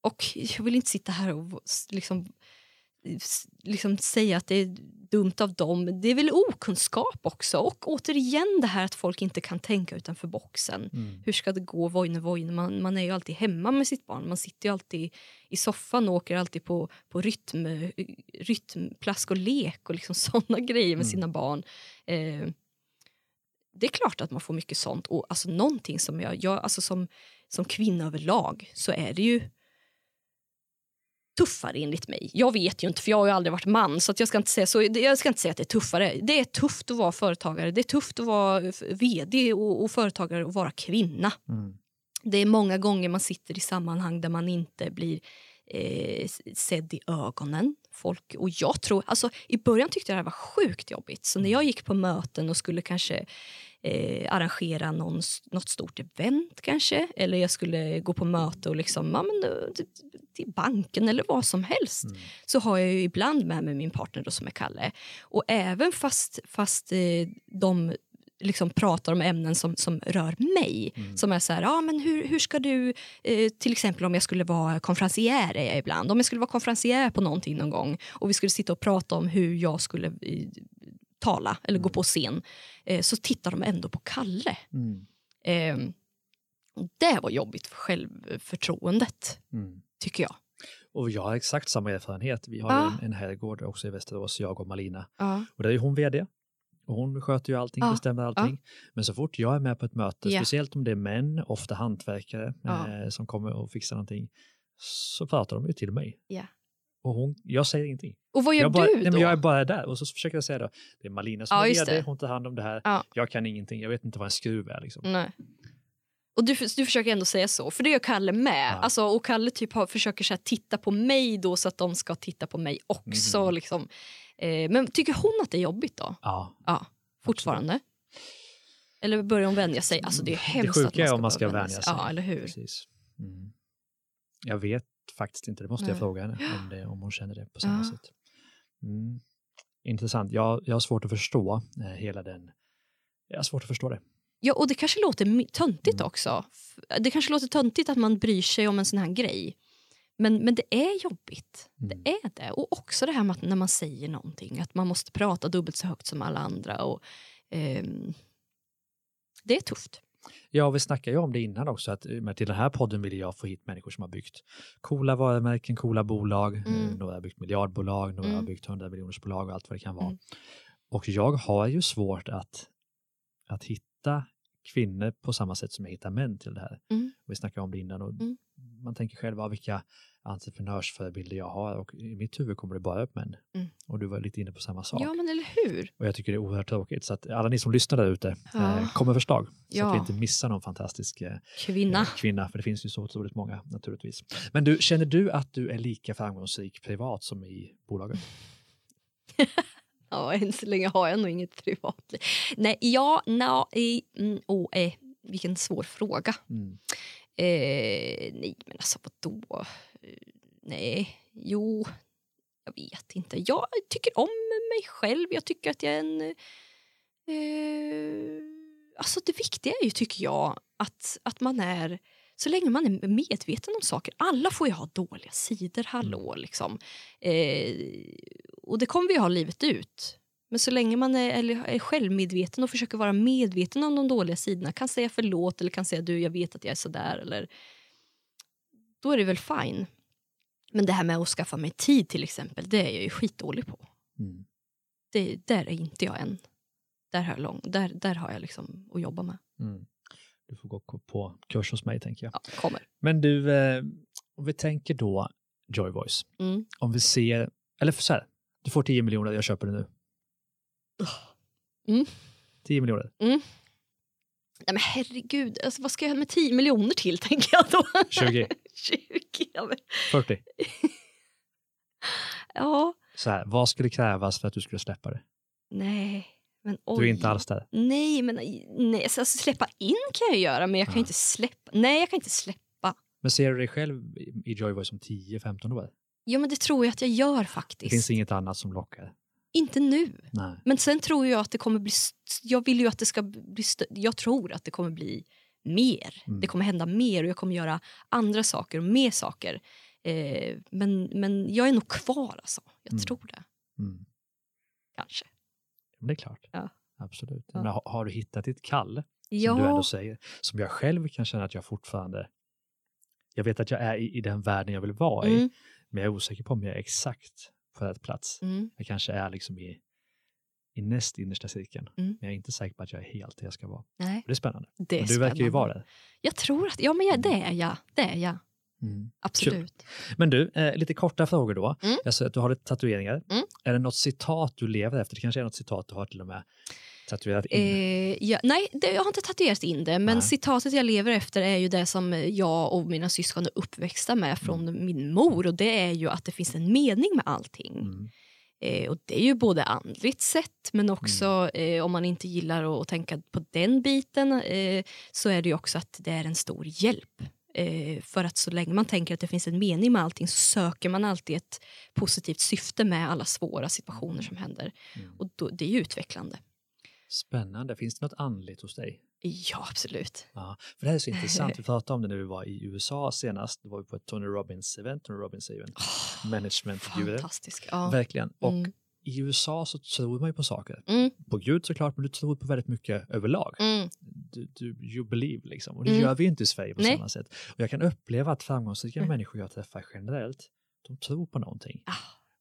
Och jag vill inte sitta här och liksom, liksom säga att det är dumt av dem. Det är väl okunskap också. Och återigen det här att folk inte kan tänka utanför boxen. Mm. Hur ska det gå? Vojne, vojne. Man, man är ju alltid hemma med sitt barn. Man sitter ju alltid i soffan och åker alltid på, på rytm, rytmplask och lek och liksom såna grejer med Mm. sina barn. Eh, det är klart att man får mycket sånt. Och alltså någonting som jag, jag alltså som, som kvinna överlag så är det ju tuffare enligt mig. Jag vet ju inte för jag har aldrig varit man så, jag, ska inte säga, så jag ska inte säga att det är tuffare. Det är tufft att vara företagare, det är tufft att vara vd och, och företagare och vara kvinna. Mm. Det är många gånger man sitter i sammanhang där man inte blir eh, sedd i ögonen. Folk, och jag tror, alltså, I början tyckte jag det var sjukt jobbigt. Så när jag gick på möten och skulle kanske eh, arrangera någon, något stort event kanske eller jag skulle gå på möte och liksom, ja, men, eh, till banken eller vad som helst Mm. så har jag ju ibland med mig min partner då, som är Kalle. Och även fast, fast eh, de liksom pratar om ämnen som, som rör mig. Mm. Som är så här, ja, men hur, hur ska du, eh, till exempel om jag skulle vara konferencier är jag ibland. Om jag skulle vara konferencier på någonting någon gång och vi skulle sitta och prata om hur jag skulle eh, tala eller gå Mm. på scen eh, så tittar de ändå på Kalle. Mm. Eh, det var jobbigt för självförtroendet, Mm. tycker jag. Och jag har exakt samma erfarenhet. Vi har Ja. ju en, en herrgård också i Västerås, jag och Malina. Ja. Och där är hon vd. Och hon sköter ju allting, Ja, bestämmer allting. Men så fort jag är med på ett möte, speciellt om det är män, ofta hantverkare eh, som kommer och fixar någonting, så pratar de ju till mig. Och hon, jag säger ingenting. Och vad gör jag, bara, du nej, då? men jag är bara där och så försöker jag säga då, det är Malina som Ja, är vd, det. hon tar hand om det här. Ja. Jag kan ingenting, jag vet inte vad en skruv är. Liksom. Nej. Och du, du försöker ändå säga så, för det gör Kalle med. Ja. Alltså, och Kalle typ har, försöker så här, titta på mig då så att de ska titta på mig också. Mhm. Liksom. Eh, men tycker hon att det är jobbigt då? Ja, Ja, fortfarande? Eller börjar hon vänja sig? Alltså det är hemskt det att sjuka är om man man ska behöva vänja sig. Ja, eller hur? Precis. Mm. Jag vet faktiskt inte, det måste jag Nej. fråga henne om, det, om hon känner det på samma Ja. sätt. Mm. Intressant, jag, jag har svårt att förstå eh, hela den, jag har svårt att förstå det. Ja, och det kanske låter töntigt Mm. också. Det kanske låter töntigt att man bryr sig om en sån här grej. Men, men det är jobbigt. Mm. Det är det. Och också det här med att när man säger någonting, att man måste prata dubbelt så högt som alla andra. Och, ehm, det är tufft. Ja, vi snackade ju om det innan också, att med till den här podden vill jag få hit människor som har byggt coola varumärken, coola bolag, Mm. några har byggt miljardbolag, några har Mm. byggt hundra miljoners bolag och allt vad det kan vara. Mm. Och jag har ju svårt att, att hitta kvinnor på samma sätt som jag hittar män till det här. Mm. Vi snackade om det innan och Mm. man tänker själv ah, vilka entreprenörsförebilder jag har och i mitt huvud kommer det bara upp män. Mm. Och du var lite inne på samma sak. Ja, men eller hur? Och jag tycker det är oerhört tråkigt. Så att alla ni som lyssnar där ute, Ja. eh, kom med förslag. Så att Ja. vi inte missar någon fantastisk eh, Kvinna. kvinna, för det finns ju så otroligt många naturligtvis. Men du, känner du att du är lika framgångsrik privat som i bolaget? Ja, än så länge har jag nog inget privatliv. Nej, ja, no, i, mm, oh, eh, vilken svår fråga. Mm. Eh, nej, men alltså vadå? Eh, nej, jo, jag vet inte. Jag tycker om mig själv. Jag tycker att jag är en... Eh, alltså det viktiga är ju, tycker jag, att, att man är... Så länge man är medveten om saker. Alla får ju ha dåliga sidor, hallå liksom. Eh, och det kommer vi ha livet ut. Men så länge man är, eller är självmedveten och försöker vara medveten om de dåliga sidorna, kan säga förlåt eller kan säga du, jag vet att jag är sådär. Eller, då är det väl fine. Men det här med att skaffa mig tid till exempel, det är jag ju skitdålig på. Mm. Det, där är inte jag än. Där har jag, lång, där, där har jag liksom att jobba med. Mm. Du får gå på kurs hos mig tänker jag. Ja, kommer. Men du, eh, om vi tänker då Joy Voice. Mm. Om vi ser, eller så här, du får 10 miljoner, jag köper det nu. Mm. 10 miljoner, Nej, men herregud, alltså, vad ska jag med 10 miljoner till tänker jag då? 20, 20, ja, men, 40. ja, Så här, vad skulle krävas för att du skulle släppa det? nej. Men oj. Du är inte alls där. Nej, men nej, alltså, släppa in kan jag göra, men jag kan Ja. inte släppa. Nej, jag kan inte släppa. Men ser du dig själv i i Joy Voice om 10-15 år? Ja, men det tror jag att jag gör Det faktiskt. finns inget annat som lockar. Inte nu. Nej. Men sen tror jag att det kommer bli... Jag vill ju att det ska bli... Jag tror att det kommer bli mer. Mm. Det kommer hända mer och jag kommer göra andra saker och mer saker. Eh, men, men jag är nog kvar alltså. Jag Mm. tror det. Mm. Kanske. Det är klart. Ja. Absolut. Ja. Men har, har du hittat ditt kall? Som du Ja, ändå säger. Som jag själv kan känna att jag fortfarande... Jag vet att jag är i, i den världen jag vill vara i. mm, Men jag är osäker på om jag är exakt på rätt plats. mm, Jag kanske är liksom i, i näst innersta cirkeln. Mm. Men jag är inte säker på att jag är helt där jag ska vara. nej, Det är spännande. det är Men du verkar ju spännande. vara där. Jag tror att... Ja, men jag, det är jag. Det är jag. Mm. Absolut. Men du, eh, lite korta frågor då. Mm. Jag ser att du har lite tatueringar. Mm. Är det något citat du lever efter? Det kanske är något citat du har till och med tatuerat in. Eh, ja, nej, det, jag har inte tatuerat in det, men Nej. citatet jag lever efter är ju det som jag och mina syskon är uppväxta med från min mor och det är ju att det finns en mening med allting. Mm. Eh, och det är ju både andligt sett men också eh, om man inte gillar att tänka på den biten eh, så är det ju också att det är en stor hjälp. Eh, för att så länge man tänker att det finns en mening med allting så söker man alltid ett positivt syfte med alla svåra situationer som händer. Mm. Och då, det är ju utvecklande. Spännande. Finns det något andligt hos dig? Ja, absolut. Ja, för det här är så intressant. Vi pratade om det när vi var i USA senast. Då var vi på ett Tony Robbins-event. Tony Robbins är ju en management-guru. Fantastisk. Ja. Verkligen. Och Mm. i USA så tror man ju på saker. Mm, På Gud såklart, men du tror på väldigt mycket överlag. mm, Du, du, you believe liksom. Och det Mm. gör vi inte i Sverige på Nej. samma sätt. Och jag kan uppleva att framgångsrika Mm. människor jag träffar generellt, de tror på någonting. Ah.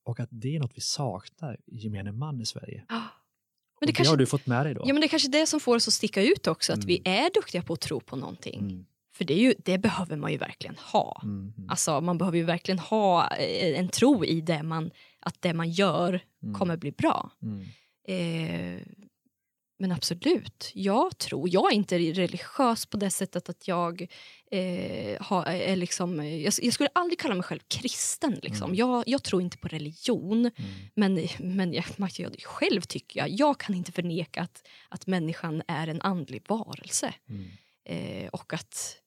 Och att det är något vi saknar i gemene man i Sverige. ah. Men det, det, kanske, har du fått med dig då? ja, men det är kanske det som får oss att sticka ut också, att Mm. vi är duktiga på att tro på någonting. Mm, För det, är ju, det behöver man ju verkligen ha. mm, mm, Alltså, man behöver ju verkligen ha eh, en tro i det man, att det man gör mm, kommer bli bra. mm, Eh, men absolut, jag tror, jag är inte religiös på det sättet att jag eh, har, är liksom, jag, jag skulle aldrig kalla mig själv kristen. Liksom. Mm. Jag, jag tror inte på religion. mm, Men, men jag, jag, själv tycker jag, jag kan inte förneka att, att människan är en andlig varelse. mm. Eh, och, att,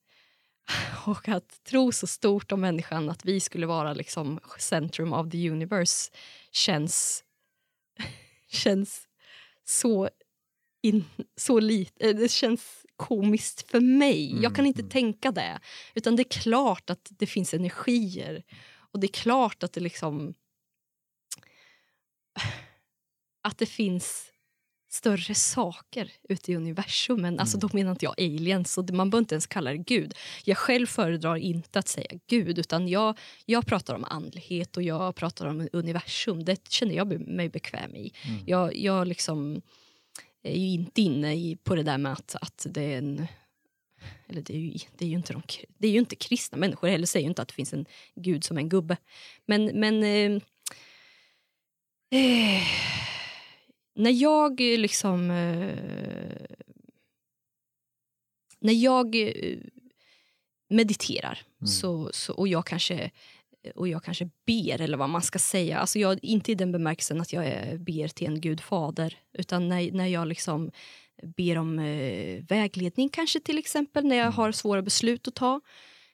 och att tro så stort om människan att vi skulle vara liksom centrum of the universe känns, känns så, in, så lite, det känns komiskt för mig. Mm, jag kan inte mm. tänka det. Utan det är klart att det finns energier och det är klart att det liksom att det finns större saker ute i universum. Men alltså, Mm. då menar inte jag aliens, det- man behöver inte ens kalla det Gud. Jag själv föredrar inte att säga Gud, utan jag, jag pratar om andlighet och jag pratar om universum. Det känner jag mig bekväm i. Mm. Jag, jag liksom... är ju inte inne i, på det där med att, att det är en... Eller det är, ju, det, är ju inte de, det är ju inte kristna människor heller, säger ju inte att det finns en gud som en gubbe. Men, men eh, eh, när jag liksom... Eh, när jag eh, mediterar mm. så, så, och, jag kanske, och jag kanske ber, eller vad man ska säga. Alltså jag, inte i den bemärkelsen att jag är, ber till en gud fader, utan när, när jag liksom ber om eh, vägledning kanske till exempel, när jag mm. har svåra beslut att ta.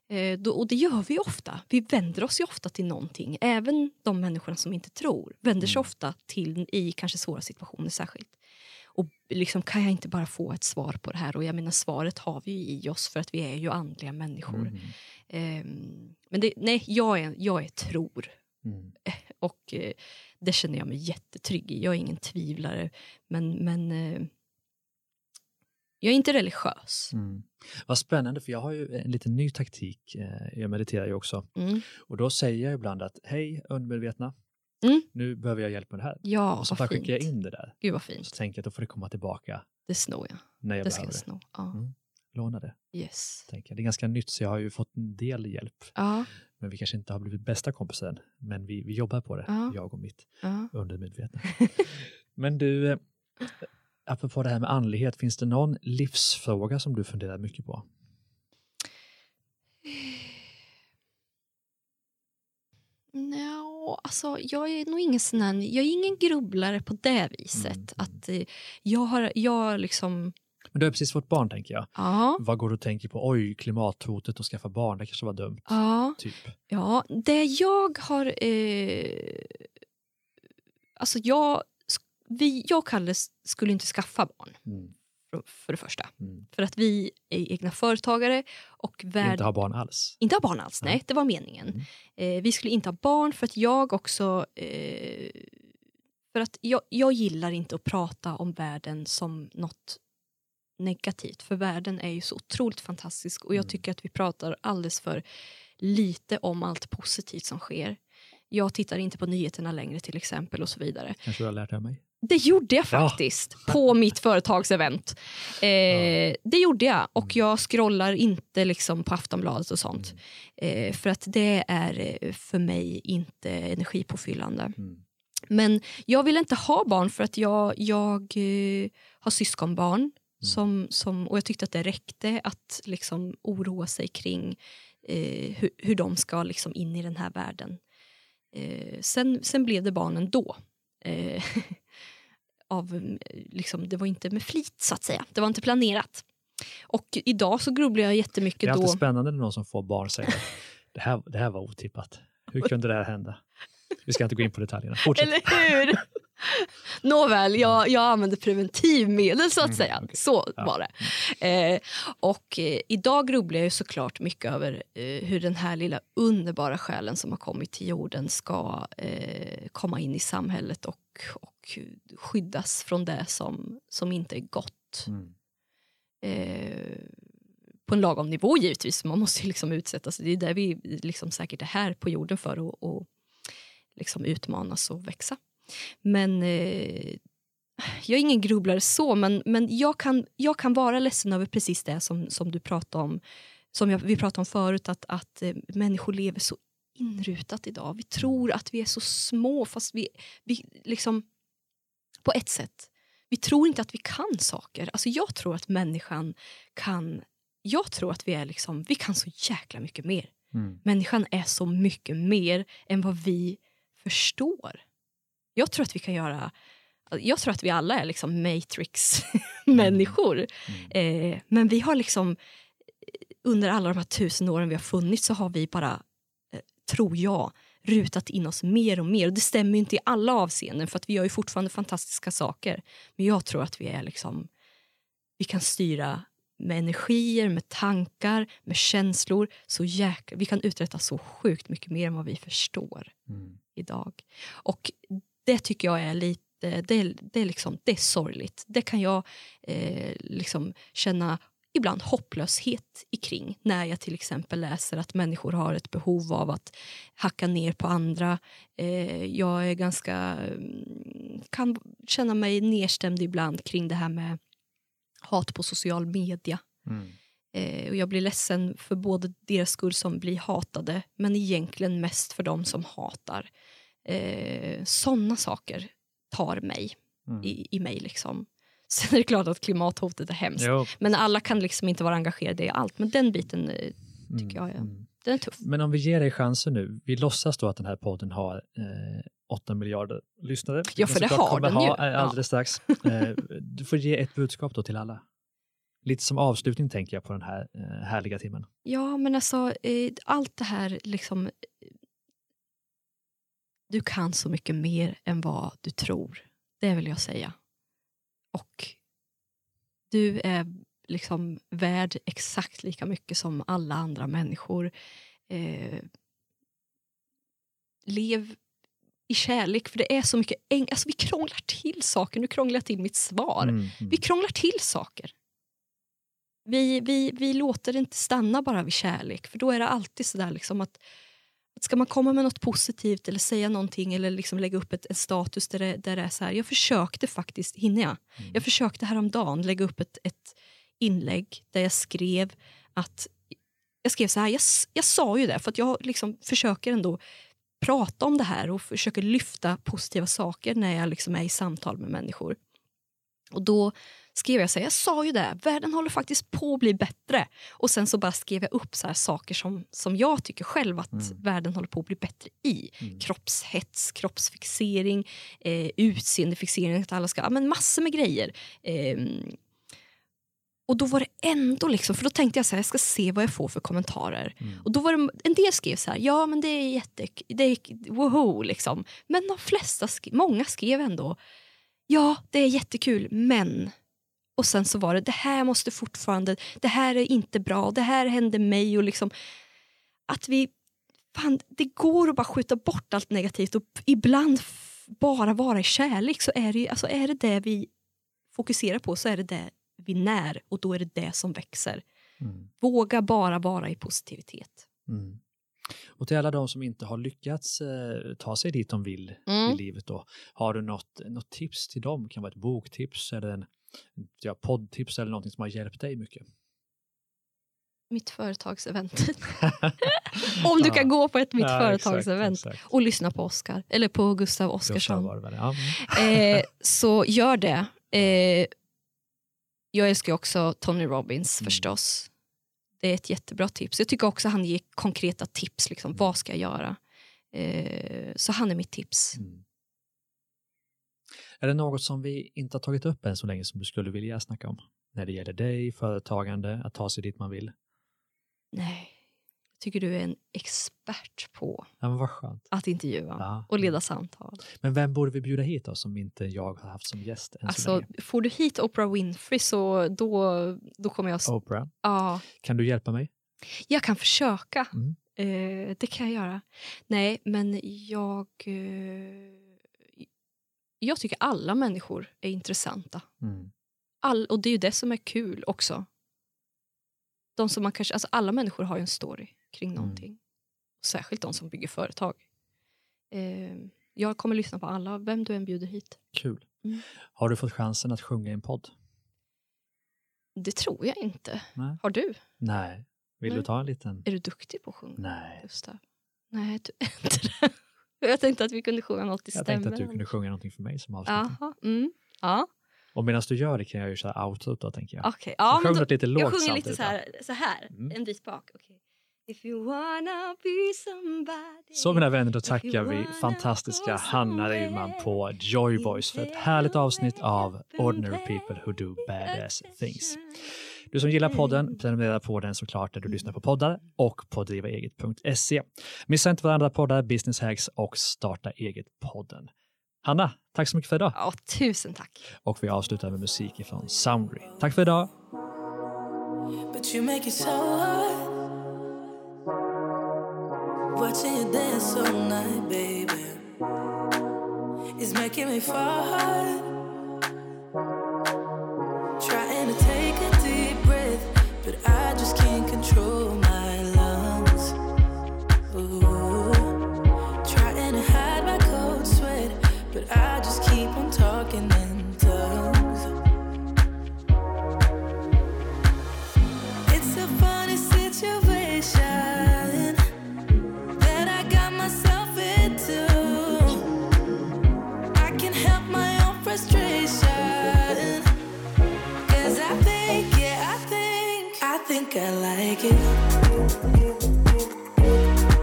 Eh, då, och det gör vi ofta. Vi vänder oss ju ofta till någonting. Även de människorna som inte tror vänder sig mm. ofta till i kanske svåra situationer särskilt. Och liksom, kan jag inte bara få ett svar på det här? Och jag menar svaret har vi i oss för att vi är ju andliga människor. Mm. Um, men det, nej, jag är, jag är tror. Mm. Och uh, det känner jag mig jättetrygg i. Jag är ingen tvivlare. Men, men uh, jag är inte religiös. Mm. Vad spännande, för jag har ju en liten ny taktik. Eh, jag mediterar ju också. Mm. Och då säger jag ibland att hej undermedvetna, mm. nu behöver jag hjälp med det här. Ja, och så bara skickar jag in det där. Gud vad fint. Så tänker jag att då får det komma tillbaka. Det snor jag. När jag det ska jag sno. Ja. Mm. Låna det. Yes. Tänker. Det är ganska nytt så jag har ju fått en del hjälp. Ja. Men vi kanske inte har blivit bästa kompisar än. Men vi, vi jobbar på det, ja. jag och mitt ja. undermedvetna. men du, eh, apropå det här med andlighet, finns det någon livsfråga som du funderar mycket på? No, alltså, jag är nog ingen sån här, jag är ingen grubblare på det viset. Mm. Att eh, jag har, jag liksom... Men du har precis fått barn tänker jag. Ja. Vad går du och tänker på? Oj, klimathotet och skaffa barn, det kanske var dumt. Ja, typ. ja det jag har... Eh, alltså jag vi, jag och Kalle skulle inte skaffa barn. Mm. För, det första. Mm. För att vi är egna företagare. och värld... Inte ha barn alls? Inte ha barn alls, nej. Det var meningen. Mm. Eh, vi skulle inte ha barn för att jag också... Eh, för att jag, jag gillar inte att prata om världen som något negativt. För världen är ju så otroligt fantastisk och jag mm. tycker att vi pratar alldeles för lite om allt positivt som sker. Jag tittar inte på nyheterna längre till exempel och så vidare. Kanske du har lärt mig? Det gjorde jag faktiskt ja. på mitt företagsevent. Eh, ja. Det gjorde jag och mm. jag scrollar inte liksom på Aftonbladet och sånt. Mm. Eh, för att det är eh, för mig inte energipåfyllande. Mm. Men jag vill inte ha barn för att jag, jag eh, har syskonbarn. Mm. Som, som, och jag tyckte att det räckte att liksom oroa sig kring eh, hur, hur de ska liksom in i den här världen. Eh, sen, sen blev det barnen då. Eh, av, liksom, det var inte med flit så att säga. Det var inte planerat. Och idag så grubblar jag jättemycket då. Det är alltid spännande när någon som får barn säger det här, det här var otippat. Hur kunde det här hända? Vi ska inte gå in på detaljerna. Fortsätt. Eller hur? Nåväl, jag, jag använde preventivmedel så att mm, säga. Okay. Så var det. Eh, och eh, idag grubblar jag såklart mycket över eh, hur den här lilla underbara själen som har kommit till jorden ska eh, komma in i samhället och, och skyddas från det som, som inte är gott. Mm. Eh, på en lagom nivå givetvis, man måste liksom utsätta sig. Det är där vi liksom säkert är här på jorden för att liksom utmanas och växa. Men eh, jag är ingen grubblare så, men, men jag, kan, jag kan vara ledsen över precis det som, som du pratade om, som jag, vi pratade om förut, att, att eh, människor lever så inrutat idag. Vi tror att vi är så små, fast vi, vi liksom, på ett sätt, vi tror inte att vi kan saker. Alltså jag tror att människan kan, jag tror att vi är liksom, vi kan så jäkla mycket mer. Mm. Människan är så mycket mer än vad vi förstår. Jag tror att vi kan göra jag tror att vi alla är liksom Matrix-människor. Mm. mm. Eh, men vi har liksom under alla de här tusen åren vi har funnits så har vi bara, eh, tror jag, rutat in oss mer och mer. Och Det stämmer inte i alla avseenden för att vi gör ju fortfarande fantastiska saker. Men jag tror att vi är liksom, vi kan styra med energier, med tankar, med känslor. Så jäkla, vi kan uträtta så sjukt mycket mer än vad vi förstår mm. idag. Och det tycker jag är lite det, det, är liksom, det är sorgligt. Det kan jag eh, liksom känna ibland hopplöshet kring när jag till exempel läser att människor har ett behov av att hacka ner på andra. Eh, jag är ganska... Mm, kan, känna mig nedstämd ibland kring det här med hat på social media. Mm. Eh, och jag blir ledsen för både deras skull som blir hatade men egentligen mest för dem som hatar. Eh, Såna saker tar mig Mm. i, i mig. Liksom. Sen är det klart att klimathotet är hemskt. Jo. Men alla kan liksom inte vara engagerade i allt. Men den biten eh, Mm. tycker jag är, Mm. den är tuff. Men om vi ger dig chansen nu, vi låtsas då att den här podden har eh, 8 miljarder lyssnare. Ja, för det har den ju. ha eh, alldeles strax. Eh, du får ge ett budskap då till alla. Lite som avslutning tänker jag på den här härliga timmen. Ja, men alltså allt det här liksom... Du kan så mycket mer än vad du tror. Det vill jag säga. Och du är liksom värd exakt lika mycket som alla andra människor. Eh, lev i kärlek, för det är så mycket eng- alltså, Vi krånglar till saker. Nu krånglar jag till mitt svar. Mm, mm. Vi krånglar till saker. Vi, vi, vi låter det inte stanna bara vid kärlek, för då är det alltid sådär liksom att ska man komma med något positivt eller säga någonting eller liksom lägga upp ett, en status där det, där det är så här, jag försökte faktiskt, hinner jag? Mm. Jag försökte häromdagen lägga upp ett, ett inlägg där jag skrev att jag skrev så här, jag, jag sa ju det för att jag liksom försöker ändå prata om det här och försöker lyfta positiva saker när jag liksom är i samtal med människor. Och då skrev jag så här, jag sa ju det, världen håller faktiskt på att bli bättre. Och sen så bara skrev jag upp så här saker som, som jag tycker själv att Mm. världen håller på att bli bättre i. Mm. Kroppshets, kroppsfixering, eh, utseendefixering, att alla ska, ja, men massor med grejer. Ehm, och då var det ändå liksom, för då tänkte jag så här, jag ska se vad jag får för kommentarer. Mm. Och då var det, en del skrev så här, ja men det är jätte, det är woho liksom. Men de flesta, sk- många skrev ändå, ja det är jättekul men. Och sen så var det, det här måste fortfarande, det här är inte bra, det här hände mig och liksom att vi, fan det går att bara skjuta bort allt negativt och ibland bara vara i kärlek så är det, alltså är det det vi fokuserar på så är det det vi när och då är det det som växer. Mm. Våga bara vara i positivitet. Mm. Och till alla de som inte har lyckats eh, ta sig dit de vill i Mm. livet då, har du något, något tips till dem? Det kan vara ett boktips eller en ja, poddtips eller någonting som har hjälpt dig mycket? Mitt företagsevent. Om du kan gå på ett mitt Ja, företagsevent exakt, exakt. och lyssna på Oscar, eller på Gustav Oscarsson. Ja. eh, så gör det. Eh, jag älskar också Tony Robbins Mm. förstås. Det är ett jättebra tips. Jag tycker också han ger konkreta tips. Liksom, vad ska jag göra? Eh, så han är mitt tips. Mm. Är det något som vi inte har tagit upp än så länge som du skulle vilja snacka om? När det gäller dig, företagande, att ta sig dit man vill. Nej, tycker du är en expert på Ja, att intervjua Ja. och leda samtal. Men vem borde vi bjuda hit då som inte jag har haft som gäst än så Alltså, får du hit Oprah Winfrey så då, då kommer jag... Oprah, Ja, kan du hjälpa mig? jag kan försöka. Mm. Eh, det kan jag göra. Nej, men jag... Eh, jag tycker alla människor är intressanta. Mm. All, och det är ju det som är kul också. De som man kanske, alltså alla människor har ju en story kring Mm. någonting. Särskilt de som bygger företag. Eh, jag kommer lyssna på alla, vem du än bjuder hit. Kul. Mm. Har du fått chansen att sjunga i en podd? Det tror jag inte. Nej. Har du? Nej. Vill Nej. du ta en liten? Är du duktig på att sjunga, Nej. Gustav? Nej, du är inte det. Jag tänkte att vi kunde sjunga något i Jag stämmen. tänkte att du kunde sjunga någonting för mig som avslutning. Jaha, mm. Ja, Och medan du gör det kan jag ju köra outro då tänker jag. okej. Ja, Så sjung då, lite lågt jag sjunger lite så här, så här Mm. en bit bak. okej. If you wanna be somebody Så mina vänner, då If tackar you vi wanna fantastiska Hanna Rydman på Joy Boys för ett härligt avsnitt av Ordinary People Who Do Badass Things. Du som gillar podden, prenumerera på den såklart när du lyssnar på poddar och på drivaeget.se. Missa inte varandra poddar, Business Hacks och Starta Eget-podden. Hanna, tack så mycket för idag. Ja, tusen tack. Och vi avslutar med musik ifrån Soundry. Tack för idag. Watching you dance all night, baby, is making me fall hard. Trying to take a deep breath, but I just can't control my lungs. Ooh. think I like you.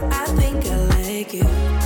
I think I like you.